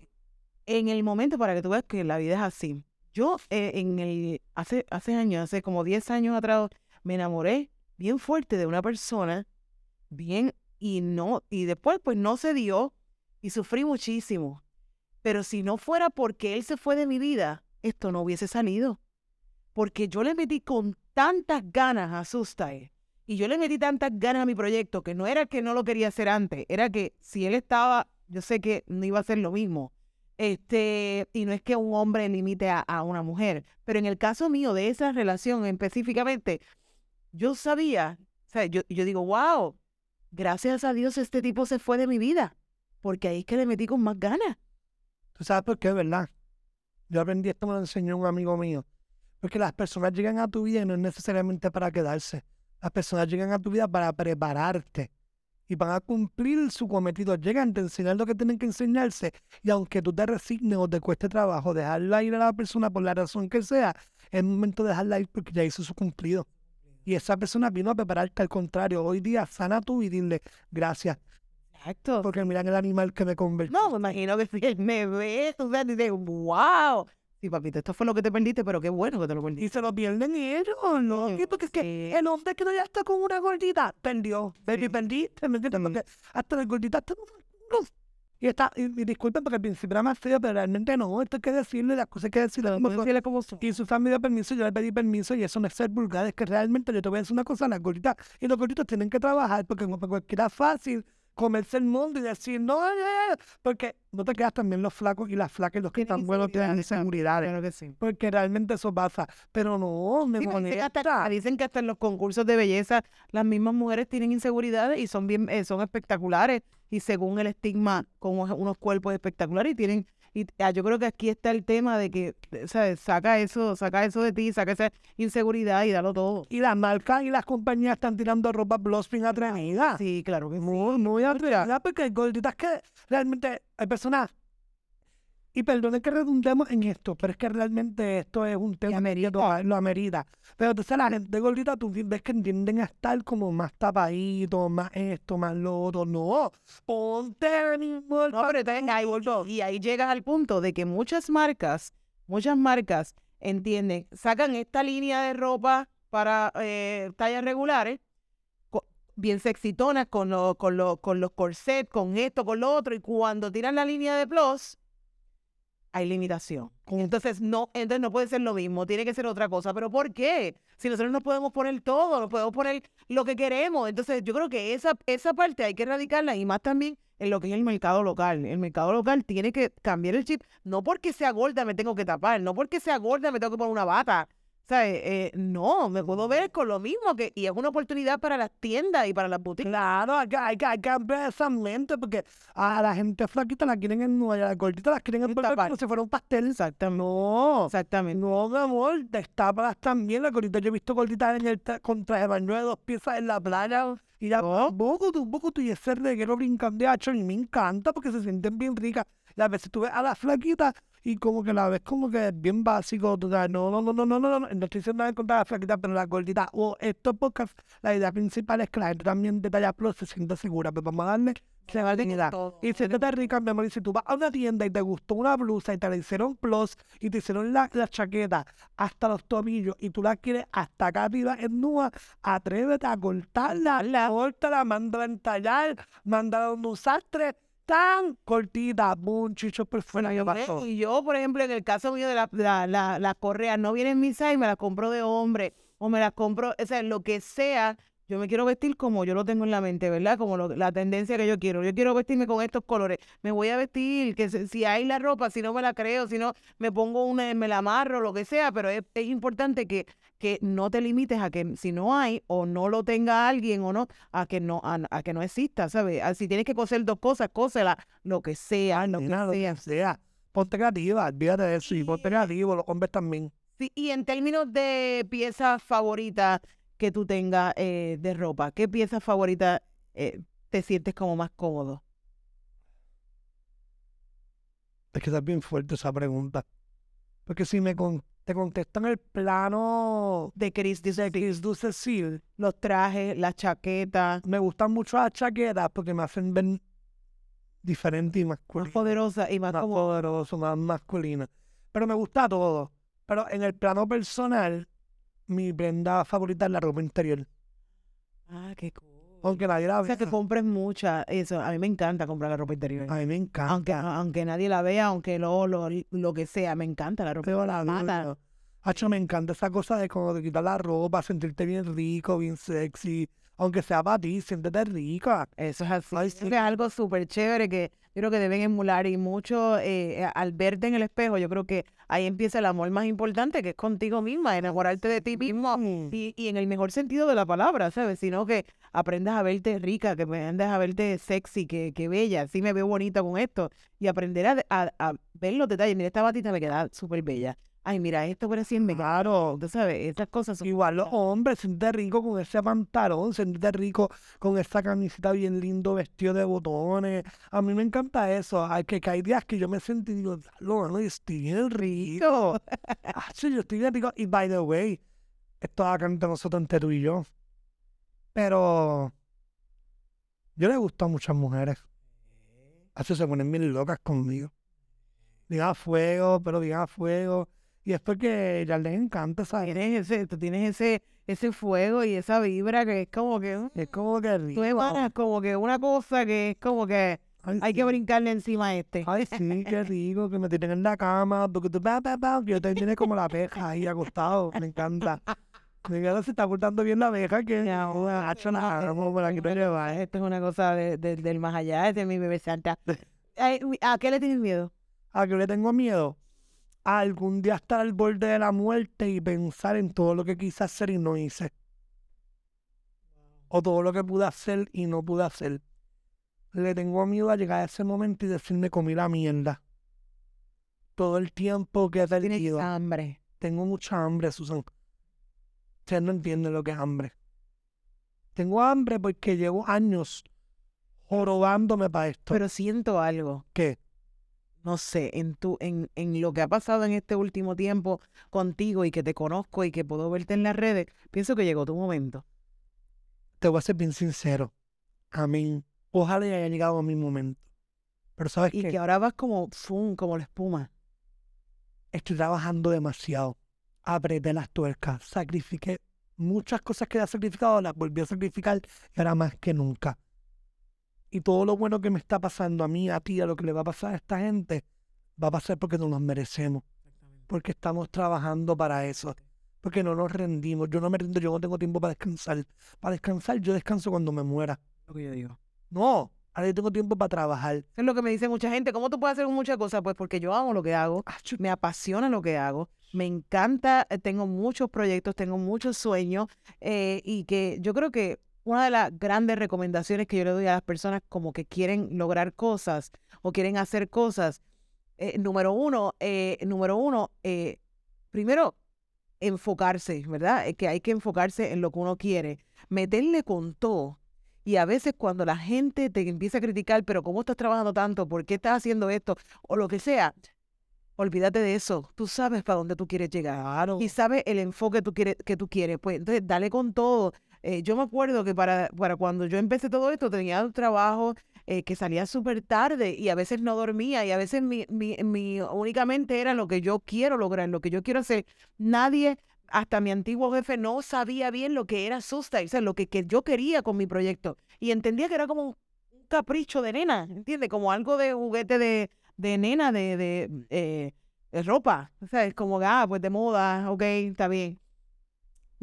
en el momento, para que tú veas que la vida es así. Yo eh, en el, hace, hace años, hace como 10 años atrás, me enamoré bien fuerte de una persona, bien, y no, y después pues no se dio, y sufrí muchísimo. Pero si no fuera porque él se fue de mi vida, esto no hubiese salido. Porque yo le metí con tantas ganas a Sustai y yo le metí tantas ganas a mi proyecto que no era que no lo quería hacer antes, era que si él estaba, yo sé que no iba a ser lo mismo. Este, y no es que un hombre limite a, a una mujer, pero en el caso mío de esa relación específicamente, yo sabía, o sea, yo, yo digo, wow, gracias a Dios este tipo se fue de mi vida, porque ahí es que le metí con más ganas. ¿Tú sabes por qué, verdad? Yo aprendí esto, me lo enseñó un amigo mío. Porque las personas llegan a tu vida y no es necesariamente para quedarse. Las personas llegan a tu vida para prepararte y van a cumplir su cometido. Llegan, te enseñan lo que tienen que enseñarse y aunque tú te resignes o te cueste trabajo dejarla ir a la persona por la razón que sea, es momento de dejarla ir porque ya hizo su cumplido. Y esa persona vino a prepararte al contrario. Hoy día sana tú y dile gracias. Exacto. Porque miran el animal que me convertí. No, me imagino que si él me ve, o sea, dice, wow. Sí, papito, esto fue lo que te perdiste, pero qué bueno que te lo Y perdiste. se lo pierden ellos, ¿no? Sí, porque es que sí. el hombre que no ya está con una gordita, perdió. Baby, Sí. perdiste, ¿me entiendes? Porque hasta las gorditas están... Y está, y, y disculpen porque al principio era más feo, pero realmente no, esto hay que decirle, las cosas hay que decirle. como son. Decirle cómo son. Y Susan me dio permiso, yo le pedí permiso y eso no es ser vulgar, es que realmente yo te voy a decir una cosa, las gorditas y los gorditos tienen que trabajar porque no para cualquiera es fácil comerse el mundo y decir, no, no, no", porque no te quedas también los flacos y las flacas y los que están buenos tienen inseguridades, Claro que sí. porque realmente eso pasa, pero no, me Sí, pero dicen, que hasta, molesta. dicen que hasta en los concursos de belleza las mismas mujeres tienen inseguridades y son bien eh, son espectaculares y según el estigma con unos cuerpos espectaculares y tienen y ah, yo creo que aquí está el tema de que eh, ¿sabes? saca eso saca eso de ti saca esa inseguridad y dalo todo Y las marcas y las compañías están tirando ropa Blosspin atrevida. sí claro que sí Muy, muy atrevida porque hay gorditas que realmente hay personas. Y perdonen que redundemos en esto, pero es que realmente esto es un tema que lo, lo amerita. Pero entonces la gente gordita, tú ves que tienden a estar como más tapaditos, más esto, más lo otro. No, ponte mismo. el No, pero ahí. Y ahí llegas al punto de que muchas marcas, muchas marcas, entienden, sacan esta línea de ropa para eh, tallas regulares, bien sexitonas, con, lo- con, lo- con los corsets, con esto, con lo otro, y cuando tiran la línea de plus, hay limitación. Entonces no, entonces no puede ser lo mismo, tiene que ser otra cosa. ¿Pero por qué? Si nosotros no podemos poner todo, no podemos poner lo que queremos. Entonces yo creo que esa, esa parte hay que erradicarla y más también en lo que es el mercado local. El mercado local tiene que cambiar el chip. No porque sea gorda me tengo que tapar, no porque sea gorda me tengo que poner una bata. ¿Sabes? Eh, no, me puedo ver con lo mismo que, y es una oportunidad para las tiendas y para las boutiques. Claro, hay que, hay que, hay que ampliar esa mente porque a la gente flaquita la quieren en a la gordita la quieren envolver tapar. como si fuera un pastel. Exactamente. No, Exactamente. no, mi amor, destápalas también. La gordita, yo he visto gorditas en el con traje de baño de dos piezas en la playa y ya, Oh. poco tú, poco tú, y ese reguero brincando de hacho, y me encanta porque se sienten bien ricas. Y a veces tú ves a la flaquita y como que la ves como que es bien básico, tú sabes, no, no, no, no, no, no, no, no estoy diciendo nada en contra la flaquita, pero la gordita, o estos podcasts, la idea principal es que la gente también de talla plus se sienta segura, pero vamos a darle dignidad. todo. Y siéntate rica, mi amor. Y si tú vas a una tienda y te gustó una blusa y te la hicieron plus y te hicieron la, la chaqueta hasta los tobillos y tú la quieres hasta acá arriba en nua, atrévete a cortarla, córtala, mándala a entallar, mándala a un sastre tan cortita, boom, chicho fuera. Bueno, ¿qué yo, pasó? y yo, por ejemplo, en el caso mío de la, la, la, la correa, no viene en mi size, me la compro de hombre, o me la compro, o sea, lo que sea, yo me quiero vestir como yo lo tengo en la mente, ¿verdad? Como lo- la tendencia que yo quiero. Yo quiero vestirme con estos colores. Me voy a vestir, que se- si hay la ropa, si no me la creo, si no me pongo una, me la amarro, lo que sea, pero es, es importante que, que no te limites a que si no hay o no lo tenga alguien o no, a que no, a, a que no exista, ¿sabes? A- Si tienes que coser dos cosas, cósela, lo que sea, lo que Nena, lo que sea. sea. Ponte creativa, olvídate de eso. Y ponte creativo, los hombres también. Sí, y en términos de piezas favoritas que tú tengas eh, de ropa, ¿qué pieza favorita eh, te sientes como más cómodo? Es que está bien fuerte esa pregunta. Porque si me con- te contestan el plano De Chris dice Chris Ducecil, los trajes, las chaquetas, me gustan mucho las chaquetas porque me hacen ver diferente y más masculino. poderosas y más Más como poderoso, más masculino. Pero me gusta todo. Pero en el plano personal, mi prenda favorita es la ropa interior. Ah, qué cool. Aunque nadie la O sea, que vea. compres mucha, eso, a mí me encanta comprar la ropa interior. A mí me encanta. Aunque, aunque nadie la vea, aunque lo, lo, lo que sea, me encanta la ropa. Pero la mata. Hacho, me encanta esa cosa de cuando te quitas la ropa, sentirte bien rico, bien sexy. Aunque sea para ti, siéntete rica. Eso es así. Ay, sí. es algo súper chévere que yo creo que deben emular y mucho eh, al verte en el espejo, yo creo que ahí empieza el amor más importante, que es contigo misma, enamorarte de ti mismo y, y en el mejor sentido de la palabra, ¿sabes? Sino que aprendas a verte rica, que aprendas a verte sexy, que, que bella, sí me veo bonita con esto y aprender a, a- a ver los detalles. Mira, esta batita me queda súper bella. Ay, mira, esto por así me Claro. Tú sabes, esas cosas son... Igual los hombres, siéntete rico con ese pantalón, siéntete rico con esa camiseta bien lindo, vestido de botones. A mí me encanta eso. Hay que, que hay días que yo me siento y digo, no, yo estoy bien rico. Hacho, yo estoy bien rico. Y by the way, esto es acá entre nosotros, entre tú y yo. Pero yo le gusto a muchas mujeres. Hacho, se ponen bien locas conmigo. Digan a fuego, pero digan a fuego. Y es porque ya les encanta, ¿sabes? Tienes ese, tú tienes ese, ese fuego y esa vibra que es como que... mm, Es como que rico. Tú emanas como que una cosa que es como que Ay, hay que brincarle encima a este. Ay, sí, qué rico, que me tienen en la cama, porque tú, pa, pa, pa, que yo te tiene como la abeja ahí acostado, me encanta. Me encanta, se está portando bien la abeja, que Mi amor, hacho la aquí te lleva, Esto es una cosa de- de- del más allá, este es mi bebé santa. ¿A qué le tienes miedo? ¿A qué le tengo miedo? Algún día estar al borde de la muerte y pensar en todo lo que quise hacer y no hice. O todo lo que pude hacer y no pude hacer. Le tengo miedo a llegar a ese momento y decirme comí la mierda. Todo el tiempo que he perdido. hambre. Tengo mucha hambre, Susan. Ustedes no entienden lo que es hambre. Tengo hambre porque llevo años jorobándome para esto. Pero siento algo, ¿Qué? No sé, en tu, en, en lo que ha pasado en este último tiempo contigo y que te conozco y que puedo verte en las redes, pienso que llegó tu momento. Te voy a ser bien sincero. Amén. Ojalá haya llegado mi momento. Pero ¿sabes Y qué? que ahora vas como, como la espuma. Estoy trabajando demasiado. Apreté las tuercas. Sacrifiqué muchas cosas que había sacrificado, las volví a sacrificar y ahora más que nunca. Y todo lo bueno que me está pasando a mí, a ti, a lo que le va a pasar a esta gente, va a pasar porque nos lo merecemos. Porque estamos trabajando para eso. Porque no nos rendimos. Yo no me rindo, yo no tengo tiempo para descansar. Para descansar, yo descanso cuando me muera. Lo que yo digo. No, ahora yo tengo tiempo para trabajar. Es lo que me dice mucha gente. ¿Cómo tú puedes hacer muchas cosas? Pues porque yo amo lo que hago. Acho, me apasiona lo que hago, me encanta, eh, tengo muchos proyectos, tengo muchos sueños eh, y que yo creo que una de las grandes recomendaciones que yo le doy a las personas como que quieren lograr cosas o quieren hacer cosas, eh, número uno, eh, número uno, eh, primero enfocarse, ¿verdad? Eh, que hay que enfocarse en lo que uno quiere, meterle con todo. Y a veces cuando la gente te empieza a criticar, pero ¿cómo estás trabajando tanto? ¿Por qué estás haciendo esto? O lo que sea, olvídate de eso. Tú sabes para dónde tú quieres llegar Claro. y sabes el enfoque tú quieres, que tú quieres. Pues entonces dale con todo. Eh, yo me acuerdo que para, para cuando yo empecé todo esto tenía un trabajo eh, que salía súper tarde y a veces no dormía y a veces mi, mi, mi únicamente era lo que yo quiero lograr, lo que yo quiero hacer. Nadie, hasta mi antiguo jefe, no sabía bien lo que era Sustain, o sea, lo que, que yo quería con mi proyecto. Y entendía que era como un capricho de nena, ¿entiendes? Como algo de juguete de, de nena, de, de, eh, ropa. O sea, es como, ah, pues de moda, ok, está bien.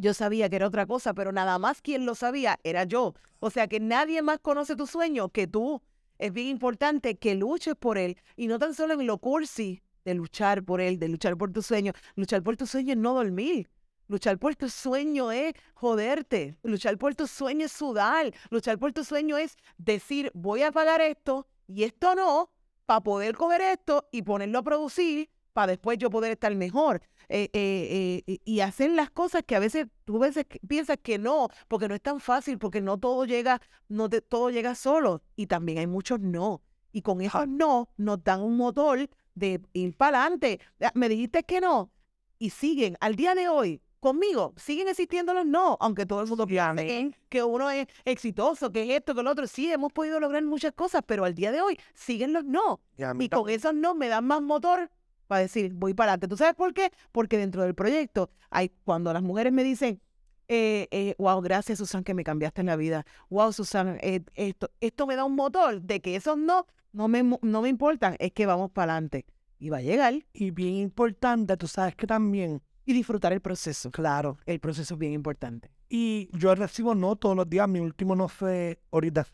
Yo sabía que era otra cosa, pero nada más quien lo sabía era yo. O sea que nadie más conoce tu sueño que tú. Es bien importante que luches por él y no tan solo en lo cursi de luchar por él, de luchar por tu sueño. Luchar por tu sueño es no dormir. Luchar por tu sueño es joderte. Luchar por tu sueño es sudar. Luchar por tu sueño es decir, voy a pagar esto y esto no, para poder coger esto y ponerlo a producir, para después yo poder estar mejor. Eh, eh, eh, y hacer las cosas que a veces tú veces piensas que no, porque no es tan fácil, porque no todo llega, no te- todo llega solo. Y también hay muchos no. Y con esos no nos dan un motor de ir para adelante. Me dijiste que no. Y siguen, al día de hoy, conmigo, siguen existiendo los no, aunque todo el mundo piense que uno es exitoso, que es esto, que lo otro. Sí, hemos podido lograr muchas cosas, pero al día de hoy siguen los no. Y con esos no me dan más motor para decir, voy para adelante. ¿Tú sabes por qué? Porque dentro del proyecto, hay, cuando las mujeres me dicen, eh, eh, wow, gracias Susan que me cambiaste la vida. Wow, Susan, eh, esto, esto me da un motor de que esos no, no me, no me importan, es que vamos para adelante. Y va a llegar Y bien importante, tú sabes que también, y disfrutar el proceso. claro, El proceso es bien importante. y yo recibo no todos los días, mi último no fue ahorita,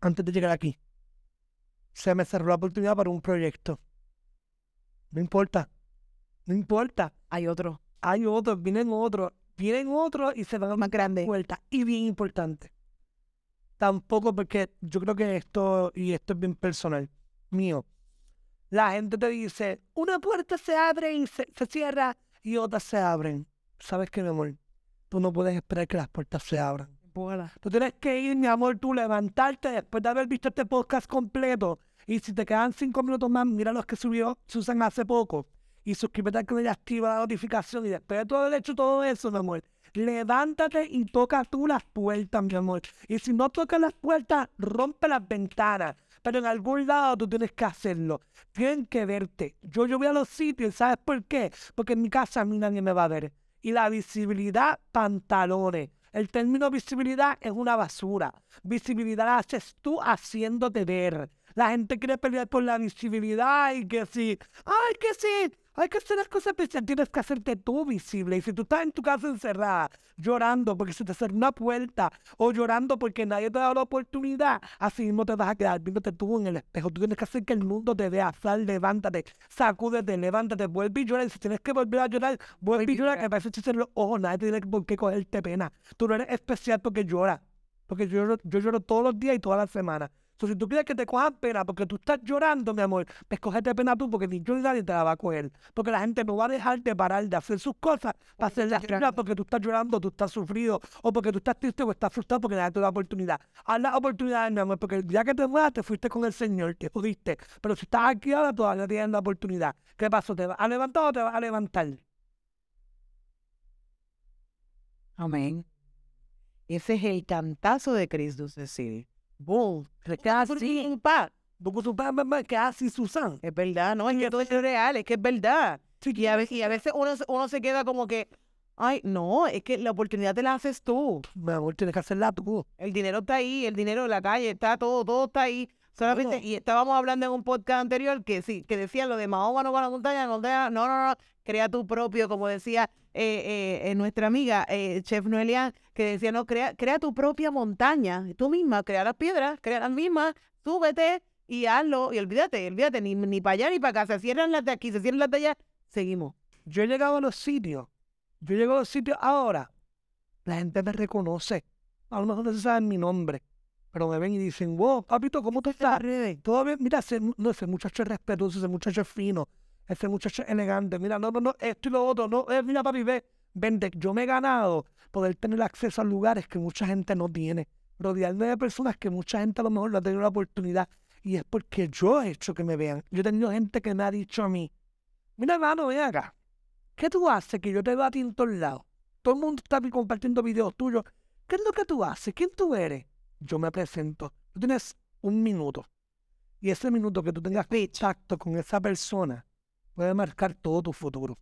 antes de llegar aquí. Se me cerró la oportunidad para un proyecto. No importa, no importa. Hay otro Hay otros, vienen otros, vienen otros y se van a más grande. vuelta. Y bien importante. Tampoco porque yo creo que esto, y esto es bien personal, mío. La gente te dice, una puerta se abre y se, se cierra y otras se abren. ¿Sabes qué, mi amor? Tú no puedes esperar que las puertas se abran. Tú tienes que ir, mi amor, tú levantarte después de haber visto este podcast completo. Y si te quedan cinco minutos más, mira los que subió Susan hace poco. Y suscríbete al canal y activa la notificación. Y después de todo haber hecho todo eso, mi amor, levántate y toca tú las puertas, mi amor. Y si no tocas las puertas, rompe las ventanas. Pero en algún lado tú tienes que hacerlo. Tienen que verte. Yo, yo voy a los sitios, ¿sabes por qué? Porque en mi casa a mí nadie me va a ver. Y la visibilidad, pantalones. El término visibilidad es una basura. Visibilidad la haces tú haciéndote ver. La gente quiere pelear por la visibilidad y que sí, ay, que sí, hay que hacer las cosas especiales. Tienes que hacerte tú visible. Y si tú estás en tu casa encerrada, llorando porque se te cerró una puerta o llorando porque nadie te ha dado la oportunidad, así mismo te vas a quedar viéndote tú en el espejo. Tú tienes que hacer que el mundo te vea. Sal, levántate, sacúdete, levántate, vuelve y llora. Y si tienes que volver a llorar, vuelve y llora, que parece que los ojos, nadie tiene por qué cogerte pena. Tú no eres especial porque lloras. Porque yo, yo lloro todos los días y todas las semanas. Si tú quieres que te cojan pena porque tú estás llorando, mi amor, pues cógete pena tú porque ni yo ni nadie te la va a coger. Porque la gente no va a dejar de parar de hacer sus cosas para hacerlas tuyas porque tú estás llorando, tú estás sufrido, o porque tú estás triste o estás frustrado porque nadie te da oportunidad. Haz las oportunidades, mi amor, porque el día que te mueras te fuiste con el Señor, te jodiste. Pero si estás aquí ahora, todavía tienes la oportunidad. ¿Qué pasó? ¿Te vas a levantar o te vas a levantar? Amén. Ese es el cantazo de Cristo Cecil. Casi. Así, Susan. Es verdad, no, es que todo es real, es que es verdad. Y a veces, y a veces uno, se- uno se queda como que, ay, no, es que la oportunidad te la haces tú. Mi amor, tienes que hacerla tú. El dinero está ahí, el dinero en la calle, está todo, todo está ahí. Solamente, Bueno. y estábamos hablando en un podcast anterior que sí, que decía lo de Mahoma no va a la montaña, montaña, no, no, no, crea tu propio, como decía eh, eh, eh, nuestra amiga Chef Noelia, que decía, no, crea, crea tu propia montaña, tú misma, crea las piedras, crea las mismas, súbete y hazlo, y olvídate, olvídate, ni, ni para allá ni para acá, se cierran las de aquí, se cierran las de allá, seguimos. Yo he llegado a los sitios. Yo llego a los sitios ahora. La gente me reconoce. A lo mejor no se saben mi nombre. Pero me ven y dicen, wow, papito, ¿cómo tú estás? Todo bien. Mira, ese, no, ese muchacho es respetuoso, ese muchacho es fino, ese muchacho es elegante. Mira, no, no, no, esto y lo otro. No, eh, mira, papi, ve. Vente, yo me he ganado poder tener acceso a lugares que mucha gente no tiene. Rodearme de personas que mucha gente a lo mejor no ha tenido la oportunidad. Y es porque yo he hecho que me vean. Yo he tenido gente que me ha dicho a mí, mira, hermano, ven acá. ¿Qué tú haces que yo te veo a ti en todos lados? Todo el mundo está compartiendo videos tuyos. ¿Qué es lo que tú haces? ¿Quién tú eres? Yo me presento. Tú tienes un minuto. Y ese minuto que tú tengas contacto con esa persona puede marcar todo tu futuro.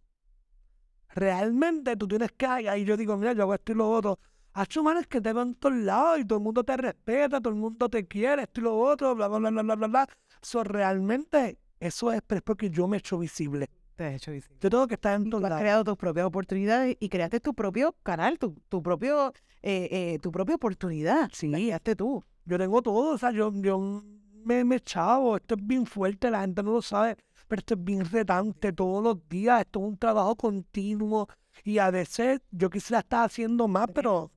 Realmente tú tienes que ahí yo digo, mira, yo hago esto y lo otro. Hacho, man, es que te en todos lados y todo el mundo te respeta, todo el mundo te quiere, esto y lo otro, bla, bla, bla, bla, bla, bla, bla. So, realmente, eso es pero es porque yo me he hecho visible. Te has hecho visible. Yo tengo que estar en Tú todos has creado tus propias oportunidades y creaste tu propio canal, tu, tu propio, eh, eh, tu propia oportunidad. Sí. La creaste tú. Yo tengo todo, o sea, yo, yo me, me chavo, esto es bien fuerte, la gente no lo sabe, pero esto es bien retante todos los días, esto es un trabajo continuo y a veces yo quisiera estar haciendo más, pero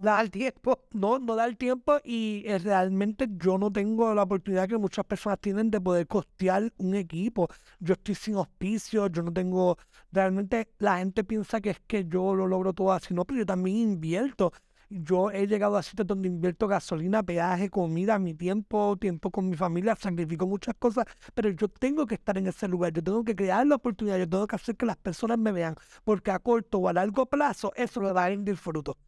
Da el tiempo. no, no da el tiempo y eh, realmente yo no tengo la oportunidad que muchas personas tienen de poder costear un equipo. Yo estoy sin auspicio, yo no tengo, realmente la gente piensa que es que yo lo logro todo así, no, pero yo también invierto. Yo he llegado a sitios donde invierto gasolina, peaje, comida, mi tiempo, tiempo con mi familia, sacrifico muchas cosas, pero yo tengo que estar en ese lugar, yo tengo que crear la oportunidad, yo tengo que hacer que las personas me vean, porque a corto o a largo plazo eso me va a rendir fruto.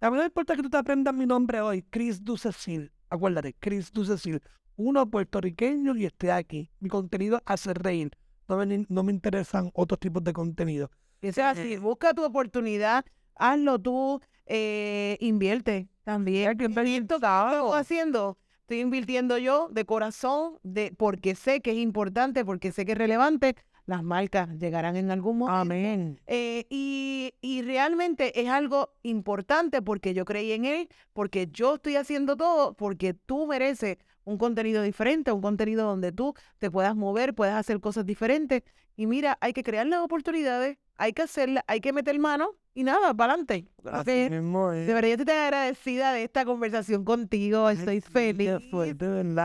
A mí no me importa que tú te aprendas mi nombre hoy, Chris Ducecil. Acuérdate, Chris Ducecil. Uno puertorriqueño y esté aquí. Mi contenido hace reír. No me, no me interesan otros tipos de contenido. Y sea así, busca tu oportunidad, hazlo tú, eh, invierte también. ¿qué estoy haciendo? Estoy invirtiendo yo de corazón, de, porque sé que es importante, porque sé que es relevante. Las marcas llegarán en algún momento. Amén. Eh, y, y realmente es algo importante porque yo creí en él, porque yo estoy haciendo todo, porque tú mereces un contenido diferente, un contenido donde tú te puedas mover, puedas hacer cosas diferentes. Y mira, hay que crear las oportunidades, hay que hacerlas, hay que meter mano y nada, para adelante. De verdad, yo estoy agradecida de esta conversación contigo. Estoy feliz.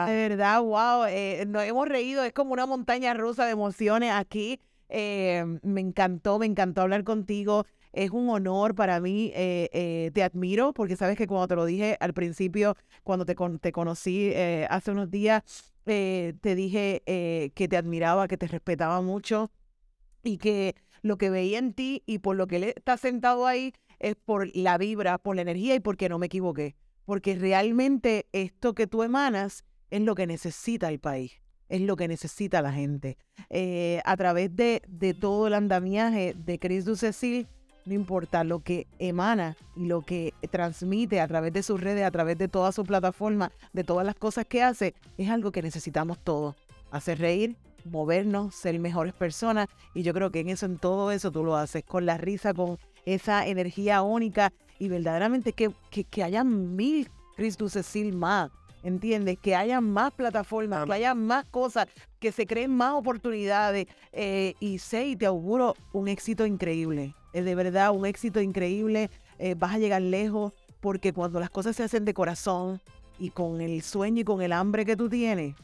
De verdad, wow. eh, nos hemos reído. Es como una montaña rusa de emociones aquí. Eh, me encantó, me encantó hablar contigo. Es un honor para mí. eh, te admiro porque sabes que cuando te lo dije al principio, cuando te, con- te conocí hace unos días, te dije que te admiraba, que te respetaba mucho y que lo que veía en ti y por lo que él está sentado ahí es por la vibra, por la energía y porque no me equivoqué. Porque realmente esto que tú emanas es lo que necesita el país, es lo que necesita la gente. Eh, a través de, todo el andamiaje de Chris Ducecil, no importa lo que emana y lo que transmite a través de sus redes, a través de toda su plataforma, de todas las cosas que hace, es algo que necesitamos todos. Hacer reír, movernos, ser mejores personas. Y yo creo que en eso, en todo eso, tú lo haces con la risa, con esa energía única y verdaderamente que, que, que haya mil Chris Ducecil más. ¿Entiendes? Que haya más plataformas, que haya más cosas, que se creen más oportunidades. eh, y sé y te auguro un éxito increíble. Es de verdad un éxito increíble. eh, vas a llegar lejos porque cuando las cosas se hacen de corazón y con el sueño y con el hambre que tú tienes,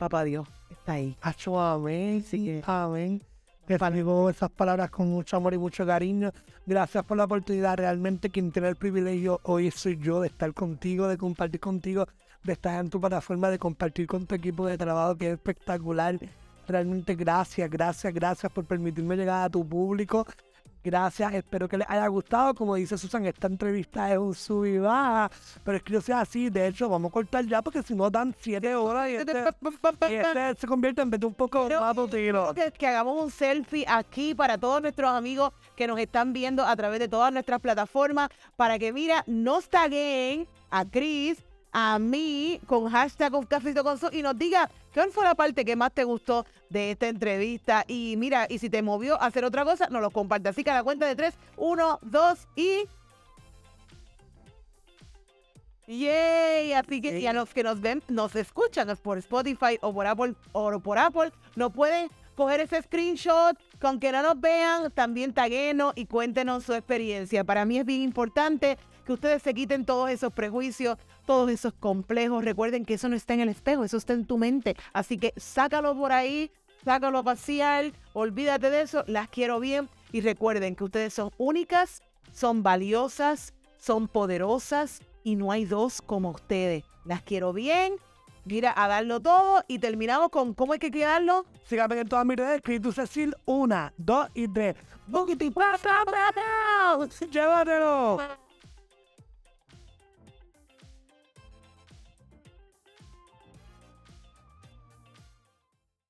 papá Dios está ahí. Hacho, amén. Que- Amén. Te digo esas palabras con mucho amor y mucho cariño. Gracias por la oportunidad. Realmente quien tiene el privilegio hoy soy yo de estar contigo, de compartir contigo, de estar en tu plataforma, de compartir con tu equipo de trabajo que es espectacular. Realmente gracias, gracias, gracias por permitirme llegar a tu público. Gracias, espero que les haya gustado. Como dice Susan, esta entrevista es un sub y baja, pero es que yo sea así. De hecho, vamos a cortar ya porque si no dan siete horas y este, y este se convierte en vez de un poco Pero, más que, que hagamos un selfie aquí para todos nuestros amigos que nos están viendo a través de todas nuestras plataformas para que, mira, nos taguen a Chris, a mí, con hashtag un cafecito con y nos diga cuál fue la parte que más te gustó de esta entrevista. Y mira, y si te movió a hacer otra cosa, nos lo comparte. Así que a la cuenta de tres, uno, dos y... ¡Yay! Así que y a los que nos ven, nos escuchan por Spotify o por Apple o por Apple, no pueden coger ese screenshot, con que no nos vean, también taguenos y cuéntenos su experiencia. Para mí es bien importante que ustedes se quiten todos esos prejuicios, todos esos complejos. Recuerden que eso no está en el espejo, eso está en tu mente. Así que sácalo por ahí, sácalo a olvídate de eso, las quiero bien. Y recuerden que ustedes son únicas, son valiosas, son poderosas y no hay dos como ustedes. Las quiero bien. Mira, a darlo todo y terminamos con cómo hay que quedarlo. Síganme en todas mis redes, Cristo Cecil, una, dos y tres. ¡Boogie Pasa, Llévatelo.